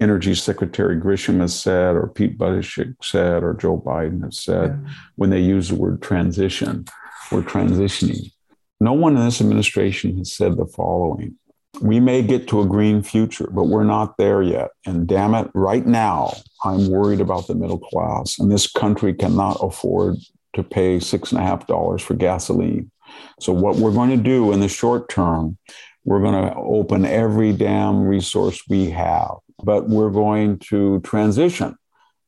Energy Secretary Grisham has said, or Pete Buttigieg said, or Joe Biden has said yeah. when they use the word transition. We're transitioning. No one in this administration has said the following We may get to a green future, but we're not there yet. And damn it, right now, I'm worried about the middle class. And this country cannot afford to pay six and a half dollars for gasoline. So, what we're going to do in the short term, we're going to open every damn resource we have, but we're going to transition.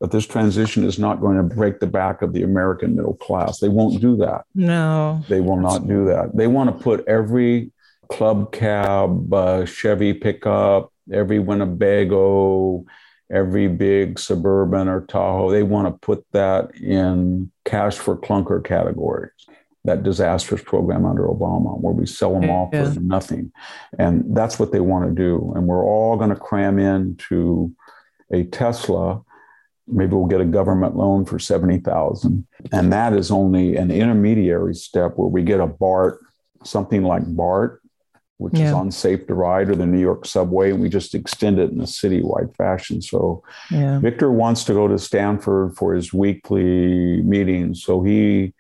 But this transition is not going to break the back of the American middle class. They won't do that. No. They will not do that. They want to put every club cab, uh, Chevy pickup, every Winnebago, every big suburban or Tahoe, they want to put that in cash for clunker categories. That disastrous program under Obama, where we sell them off yeah. for nothing. And that's what they want to do. And we're all going to cram into a Tesla. Maybe we'll get a government loan for 70,000. And that is only an intermediary step where we get a BART, something like BART, which yeah. is unsafe to ride, or the New York subway, and we just extend it in a citywide fashion. So yeah. Victor wants to go to Stanford for his weekly meetings. So he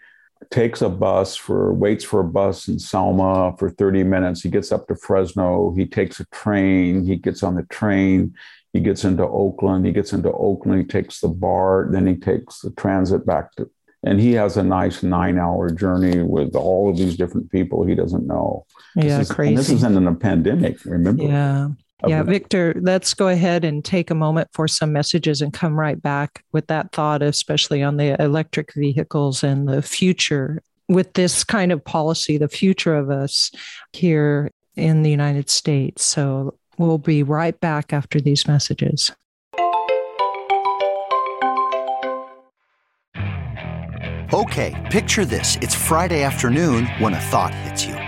takes a bus for waits for a bus in Selma for 30 minutes. He gets up to Fresno. He takes a train. He gets on the train. He gets into Oakland. He gets into Oakland. He takes the BART. Then he takes the transit back to and he has a nice nine hour journey with all of these different people he doesn't know. Yeah, this is, crazy. this isn't in a pandemic, remember? Yeah. Yeah, Victor, let's go ahead and take a moment for some messages and come right back with that thought, especially on the electric vehicles and the future with this kind of policy, the future of us here in the United States. So we'll be right back after these messages. Okay, picture this. It's Friday afternoon when a thought hits you.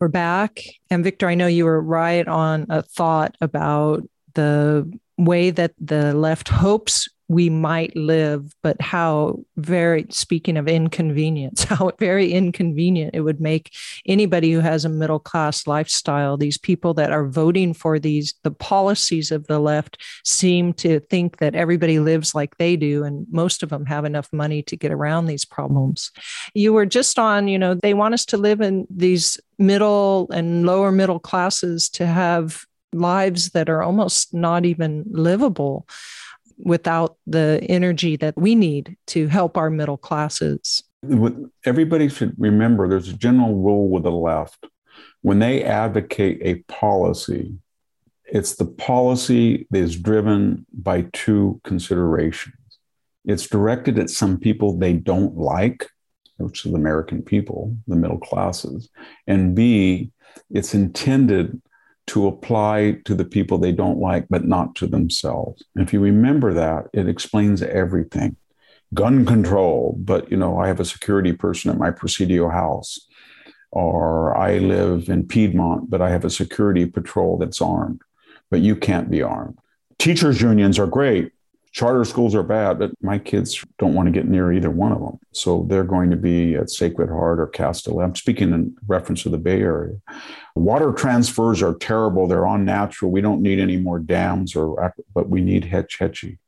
We're back. And Victor, I know you were right on a thought about the way that the left hopes we might live, but how very, speaking of inconvenience, how very inconvenient it would make anybody who has a middle class lifestyle. These people that are voting for these, the policies of the left seem to think that everybody lives like they do, and most of them have enough money to get around these problems. You were just on, you know, they want us to live in these middle and lower middle classes to have lives that are almost not even livable without the energy that we need to help our middle classes. Everybody should remember there's a general rule with the left. When they advocate a policy, it's the policy that is driven by two considerations. It's directed at some people they don't like, which is the American people, the middle classes. And B, it's intended to apply to the people they don't like, but not to themselves. If you remember that, it explains everything. Gun control, but you know, I have a security person at my Presidio house. Or I live in Piedmont, but I have a security patrol that's armed, but you can't be armed. Teachers' unions are great, charter schools are bad, but my kids don't want to get near either one of them. So they're going to be at Sacred Heart or Castilleja. I'm speaking in reference to the Bay Area. Water transfers are terrible. They're unnatural. We don't need any more dams, or but we need Hetch Hetchy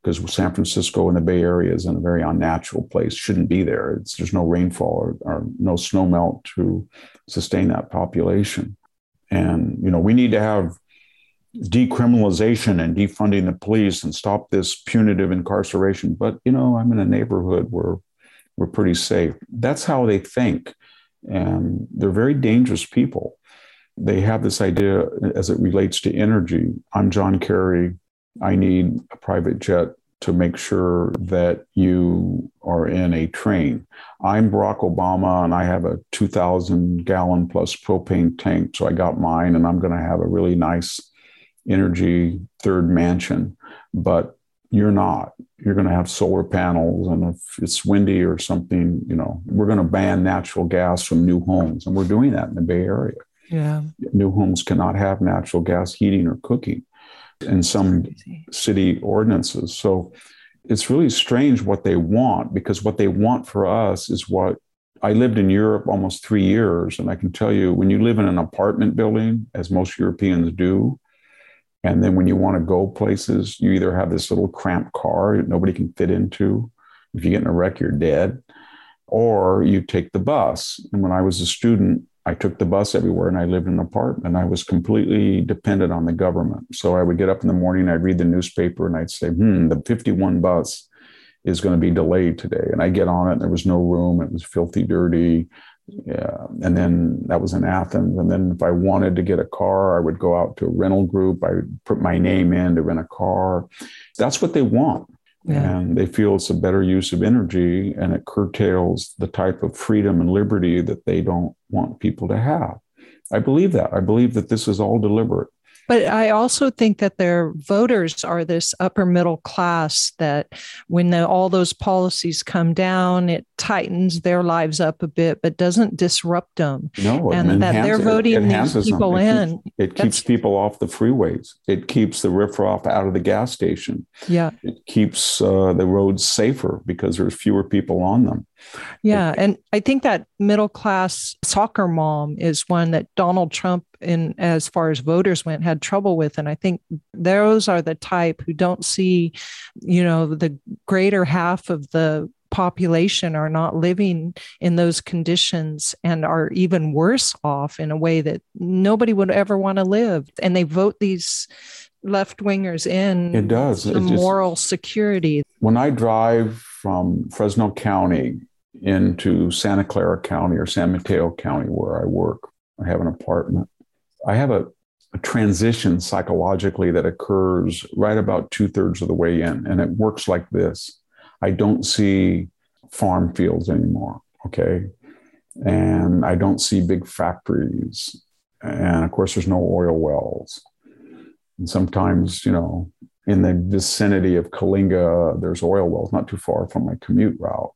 because San Francisco and the Bay Area is in a very unnatural place. Shouldn't be there. It's, there's no rainfall or, or no snow melt to sustain that population. And you know we need to have decriminalization and defunding the police and stop this punitive incarceration. But you know, I'm in a neighborhood where we're pretty safe. That's how they think. And they're very dangerous people. They have this idea as it relates to energy. I'm John Kerry. I need a private jet to make sure that you are in a train. I'm Barack Obama and I have a 2,000 gallon plus propane tank. So I got mine and I'm going to have a really nice energy third mansion, but you're not. You're going to have solar panels, and if it's windy or something, you know, we're going to ban natural gas from new homes, and we're doing that in the Bay Area. Yeah, new homes cannot have natural gas heating or cooking in some city ordinances. So it's really strange what they want because what they want for us is what I lived in Europe almost three years, and I can tell you when you live in an apartment building, as most Europeans do, and then when you want to go places, you either have this little cramped car that nobody can fit into. If you get in a wreck, you're dead. Or you take the bus. And when I was a student, I took the bus everywhere and I lived in an apartment. I was completely dependent on the government. So I would get up in the morning, I'd read the newspaper and I'd say, hmm, the 51 bus is going to be delayed today. And I get on it and there was no room. It was filthy dirty yeah. And then that was in Athens. And then if I wanted to get a car, I would go out to a rental group. I would put my name in to rent a car. That's what they want. Yeah. And they feel it's a better use of energy and it curtails the type of freedom and liberty that they don't want people to have. I believe that. I believe that this is all deliberate. But I also think that their voters are this upper middle class that when the, all those policies come down, it tightens their lives up a bit, but doesn't disrupt them. No, and that they're voting these people it in. Keeps, it keeps people off the freeways. It keeps the riffraff out of the gas station. Yeah. It keeps uh, the roads safer because there's fewer people on them. Yeah. And I think that middle class soccer mom is one that Donald Trump, in as far as voters went, had trouble with. And I think those are the type who don't see, you know, the greater half of the population are not living in those conditions and are even worse off in a way that nobody would ever want to live. And they vote these left wingers in. It does. The moral security. When I drive from Fresno County into Santa Clara County or San Mateo County, where I work. I have an apartment. I have a, a transition psychologically that occurs right about two thirds of the way in. And it works like this I don't see farm fields anymore. Okay. And I don't see big factories. And of course, there's no oil wells. And sometimes, you know, in the vicinity of Coalinga, there's oil wells not too far from my commute route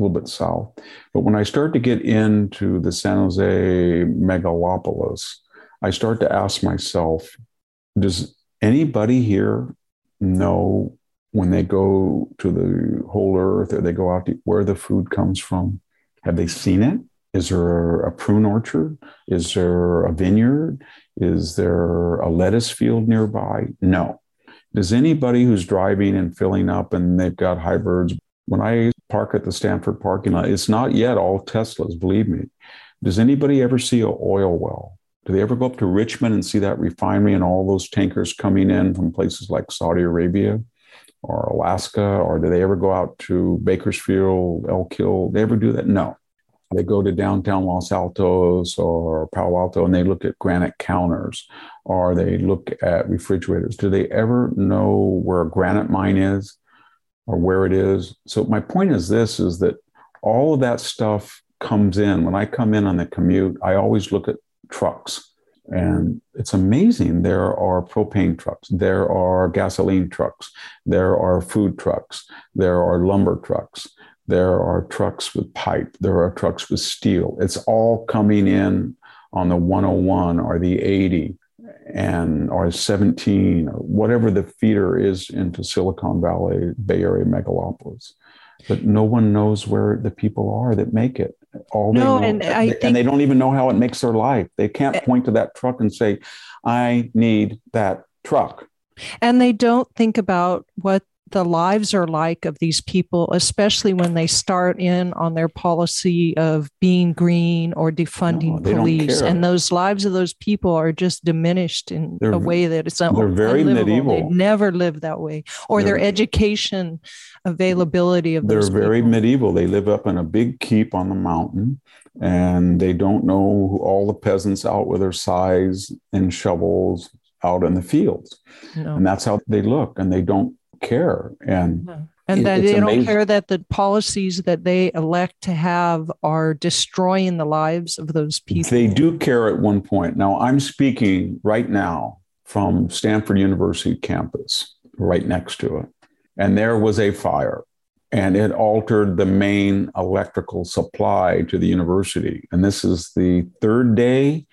little bit south. But when I start to get into the San Jose megalopolis, I start to ask myself, does anybody here know when they go to the whole earth or they go out to where the food comes from? Have they seen it? Is there a prune orchard? Is there a vineyard? Is there a lettuce field nearby? No. Does anybody who's driving and filling up and they've got hybrids, when I park at the Stanford parking lot, it's not yet all Teslas, believe me. Does anybody ever see an oil well? Do they ever go up to Richmond and see that refinery and all those tankers coming in from places like Saudi Arabia or Alaska? Or do they ever go out to Bakersfield, Elk Hill? They ever do that? No. They go to downtown Los Altos or Palo Alto and they look at granite counters or they look at refrigerators. Do they ever know where a granite mine is or where it is? So my point is this is that all of that stuff comes in. When I come in on the commute, I always look at trucks. And it's amazing. There are propane trucks, there are gasoline trucks, there are food trucks, there are lumber trucks, there are trucks with pipe. There are trucks with steel. It's all coming in on the 101 or the 80 and or 17 or whatever the feeder is into Silicon Valley, Bay Area megalopolis. But no one knows where the people are that make it. All no, and I and they don't even know how it makes their life. They can't Eh. point to that truck and say, "I need that truck." and they don't think about what the lives are like of these people, especially when they start in on their policy of being green or defunding No, police. And those lives of those people are just diminished in They're a way that it's un- they're very unlivable. medieval. They never live that way, or their They're- education availability of They're very people. medieval. They live up in a big keep on the mountain, and they don't know all the peasants out with their scythes and shovels out in the fields. No. And that's how they look, and they don't care. And And it- that they don't care that the policies that they elect to have are destroying the lives of those people. they do care at one point. Now, I'm speaking right now from Stanford University campus, right next to it. And there was a fire, and it altered the main electrical supply to the university. And this is the third day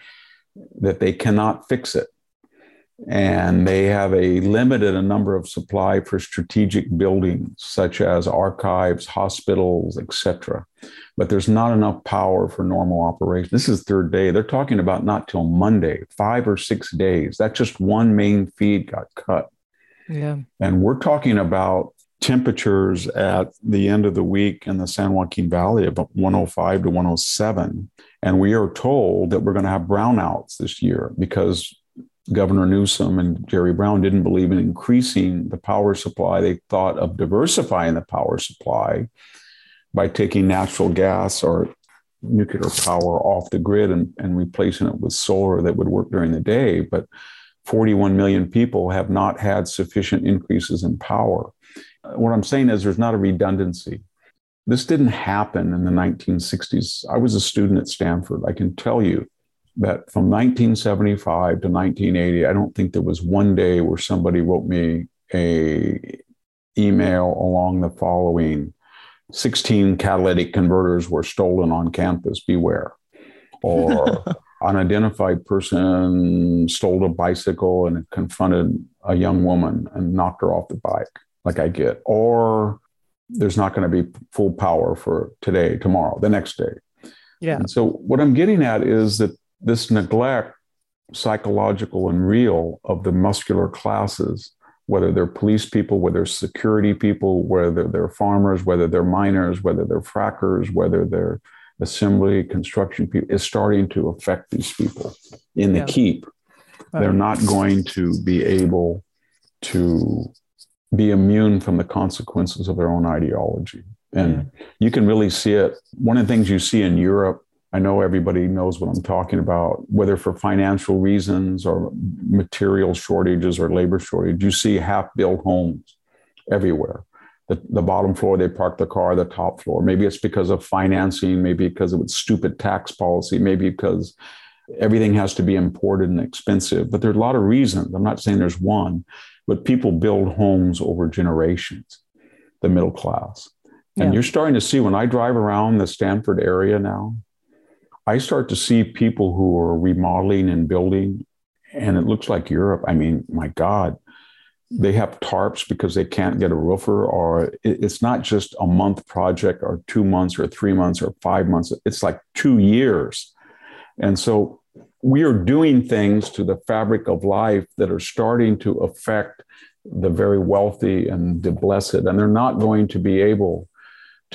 that they cannot fix it. And they have a limited a number of supply for strategic buildings such as archives, hospitals, etc but there's not enough power for normal operation. This is third day. They're talking about not till Monday, five or six days. That's just one main feed got cut. Yeah. And we're talking about temperatures at the end of the week in the San Joaquin Valley of 105 to 107. And we are told that we're going to have brownouts this year because Governor Newsom and Jerry Brown didn't believe in increasing the power supply. They thought of diversifying the power supply by taking natural gas or nuclear power off the grid and, and replacing it with solar that would work during the day. But 41 million people have not had sufficient increases in power. What I'm saying is there's not a redundancy. This didn't happen in the 1960s. I was a student at Stanford. I can tell you that from 1975 to 1980, I don't think there was one day where somebody wrote me a email along the following 16 catalytic converters were stolen on campus beware or unidentified person stole a bicycle and confronted a young woman and knocked her off the bike like i get or there's not going to be full power for today tomorrow the next day Yeah. and so what i'm getting at is that this neglect psychological and real of the muscular classes whether they're police people, whether they're security people, whether they're farmers, whether they're miners, whether they're frackers, whether they're assembly, construction people, is starting to affect these people in the Yeah. keep. They're not going to be able to be immune from the consequences of their own ideology. And you can really see it. One of the things you see in Europe I know everybody knows what I'm talking about, whether for financial reasons or material shortages or labor shortage. You see half built homes everywhere. The, the bottom floor, they park the car, the top floor. Maybe it's because of financing, maybe because of stupid tax policy, maybe because everything has to be imported and expensive. But there's a lot of reasons. I'm not saying there's one, but people build homes over generations, the middle class. And Yeah. you're starting to see when I drive around the Stanford area now, I start to see people who are remodeling and building, and it looks like Europe. I mean, my God, they have tarps because they can't get a roofer, or it's not just a month project, or two months, or three months, or five months. It's like two years. And so we are doing things to the fabric of life that are starting to affect the very wealthy and the blessed, and they're not going to be able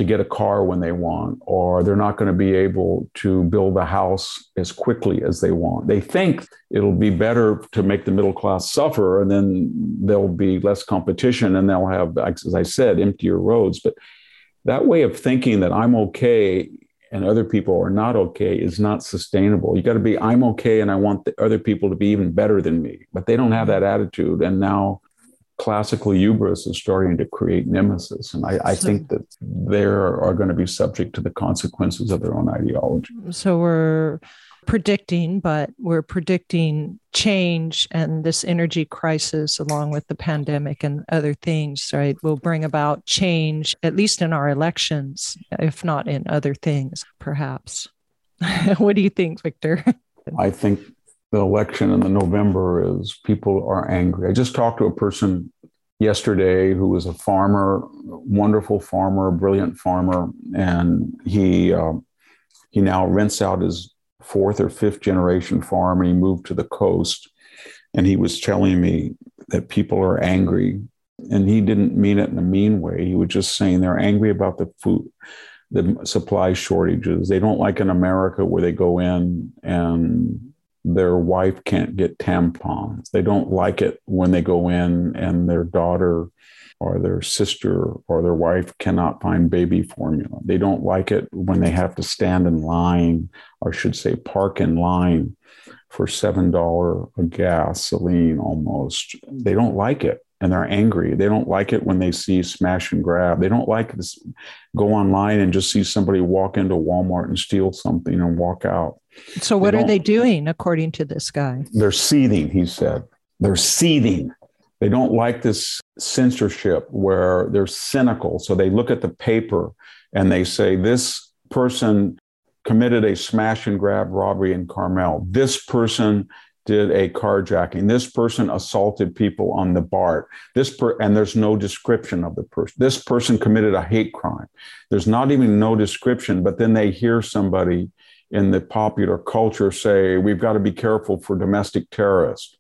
to get a car when they want, or they're not going to be able to build a house as quickly as they want. They think it'll be better to make the middle class suffer, and then there'll be less competition, and they'll have, as I said, emptier roads. But that way of thinking that I'm okay and other people are not okay is not sustainable. You got to be, I'm okay, and I want the other people to be even better than me. But they don't have that attitude. And now classical hubris is starting to create nemesis. And I, I think that they are going to be subject to the consequences of their own ideology. So we're predicting, but we're predicting change and this energy crisis, along with the pandemic and other things, right, will bring about change, at least in our elections, if not in other things, perhaps. what do you think, Victor? I think the election in the November is people are angry. I just talked to a person yesterday who was a farmer, wonderful farmer, brilliant farmer, and he uh, he now rents out his fourth or fifth generation farm and he moved to the coast. And he was telling me that people are angry, and he didn't mean it in a mean way. He was just saying they're angry about the food, the supply shortages. They don't like in America where they go in and their wife can't get tampons. They don't like it when they go in and their daughter or their sister or their wife cannot find baby formula. They don't like it when they have to stand in line, or should say, park in line for $7 a gasoline almost. They don't like it and they're angry. They don't like it when they see smash and grab. They don't like this go online and just see somebody walk into Walmart and steal something and walk out. So what they are they doing according to this guy? They're seething, he said. They're seething. They don't like this censorship where they're cynical. So they look at the paper and they say this person committed a smash and grab robbery in Carmel. This person did a carjacking. This person assaulted people on the BART. This per- and there's no description of the person. This person committed a hate crime. There's not even no description, but then they hear somebody in the popular culture say, we've got to be careful for domestic terrorists,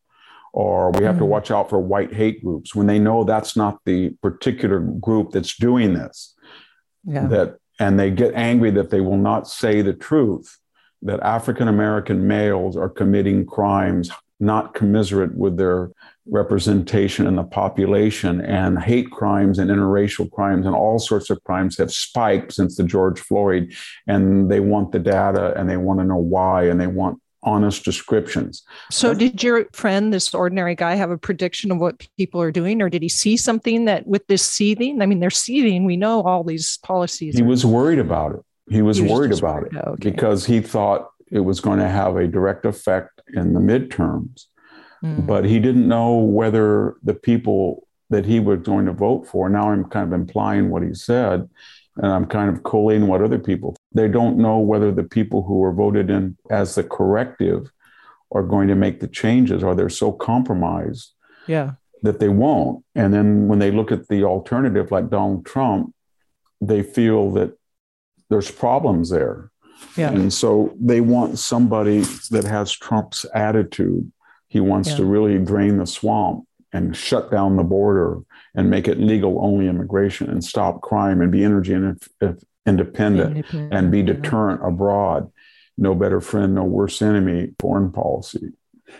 or we have mm-hmm. to watch out for white hate groups when they know that's not the particular group that's doing this. Yeah. That and they get angry that they will not say the truth that African American males are committing crimes not commiserate with their representation in the population and hate crimes and interracial crimes and all sorts of crimes have spiked since the George Floyd and they want the data and they want to know why and they want honest descriptions. So did your friend this ordinary guy have a prediction of what people are doing or did he see something that with this seething I mean they're seething we know all these policies He are- was worried about it he was, he was worried about worried. it okay. because he thought it was going to have a direct effect in the midterms. Mm. But he didn't know whether the people that he was going to vote for, now I'm kind of implying what he said, and I'm kind of collating what other people, they don't know whether the people who were voted in as the corrective are going to make the changes or they're so compromised yeah. that they won't. And then when they look at the alternative like Donald Trump, they feel that there's problems there. Yeah. And so they want somebody that has Trump's attitude. He wants yeah. to really drain the swamp and shut down the border and make it legal only immigration and stop crime and be energy and independent, independent and be deterrent yeah. abroad. No better friend, no worse enemy, foreign policy.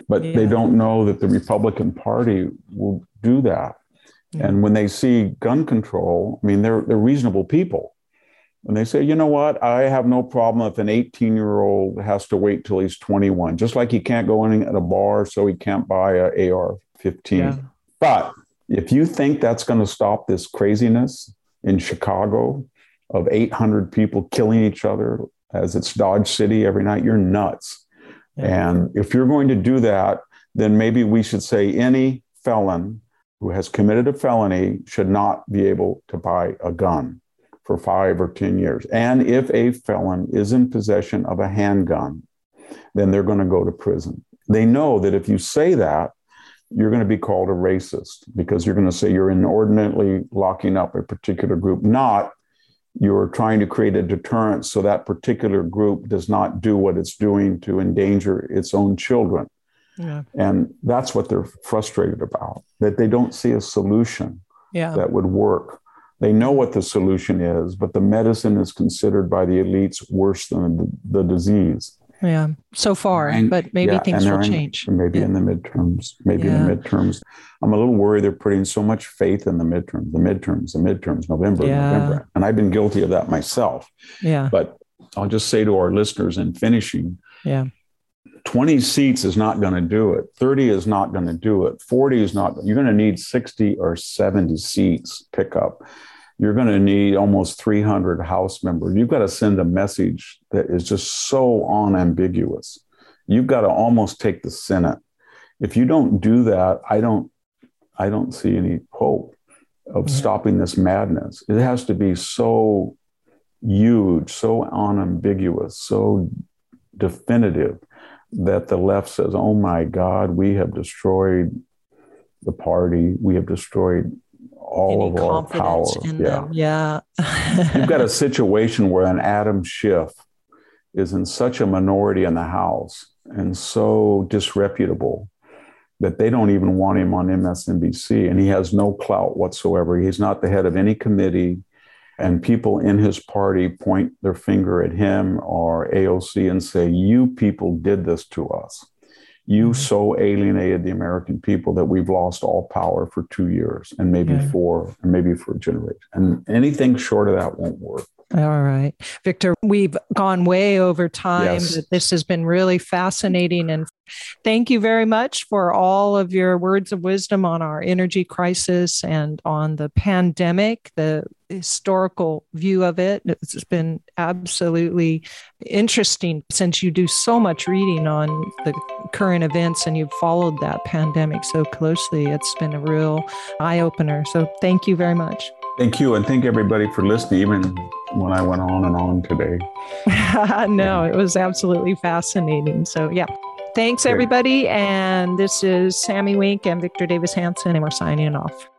But yeah. they don't know that the Republican Party will do that. And when they see gun control, I mean, they're, they're reasonable people. And they say, you know what? I have no problem if an 18 year old has to wait till he's 21, just like he can't go in at a bar, so he can't buy a AR 15. Yeah. But if you think that's going to stop this craziness in Chicago of 800 people killing each other as it's Dodge City every night, you're nuts. Yeah. And if you're going to do that, then maybe we should say any felon who has committed a felony should not be able to buy a gun for five or 10 years. And if a felon is in possession of a handgun, then they're going to go to prison. They know that if you say that, you're going to be called a racist because you're going to say you're inordinately locking up a particular group, not you're trying to create a deterrent so that particular group does not do what it's doing to endanger its own children. Yeah. And that's what they're frustrated about, that they don't see a solution yeah. that would work. They know what the solution is, but the medicine is considered by the elites worse than the, the disease. Yeah, so far, and, but maybe yeah, things will in, change. Maybe yeah. in the midterms. Maybe yeah. in the midterms. I'm a little worried they're putting so much faith in the midterms, the midterms, the midterms, November, November. And I've been guilty of that myself. Yeah. But I'll just say to our listeners in finishing, yeah. 20 seats is not going to do it. 30 is not going to do it. 40 is not. You're going to need 60 or 70 seats pickup you're going to need almost 300 House members. You've got to send a message that is just so unambiguous. You've got to almost take the Senate. If you don't do that, I don't, I don't see any hope of yeah. stopping this madness. It has to be so huge, so unambiguous, so definitive that the left says, "Oh my God, we have destroyed the party. We have destroyed all of our power. yeah. Yeah. You've got a situation where an Adam Schiff is in such a minority in the House and so disreputable that they don't even want him on MSNBC and he has no clout whatsoever. He's not the head of any committee. And people in his party point their finger at him or AOC and say, You people did this to us you mm-hmm. so alienated the American people that we've lost all power for two years and maybe yeah. four and maybe for a generation. And anything short of that won't work. All right. Victor, we've gone way over time, yes. but this has been really fascinating. And thank you very much for all of your words of wisdom on our energy crisis and on the pandemic, the historical view of it. It's been absolutely interesting since you do so much reading on the current events and you've followed that pandemic so closely. It's been a real eye opener. So thank you very much. Thank you. And thank everybody for listening, even when I went on and on today. no, it was absolutely fascinating. So, yeah. Thanks, everybody. And this is Sami Winc and Victor Davis Hanson, and we're signing off.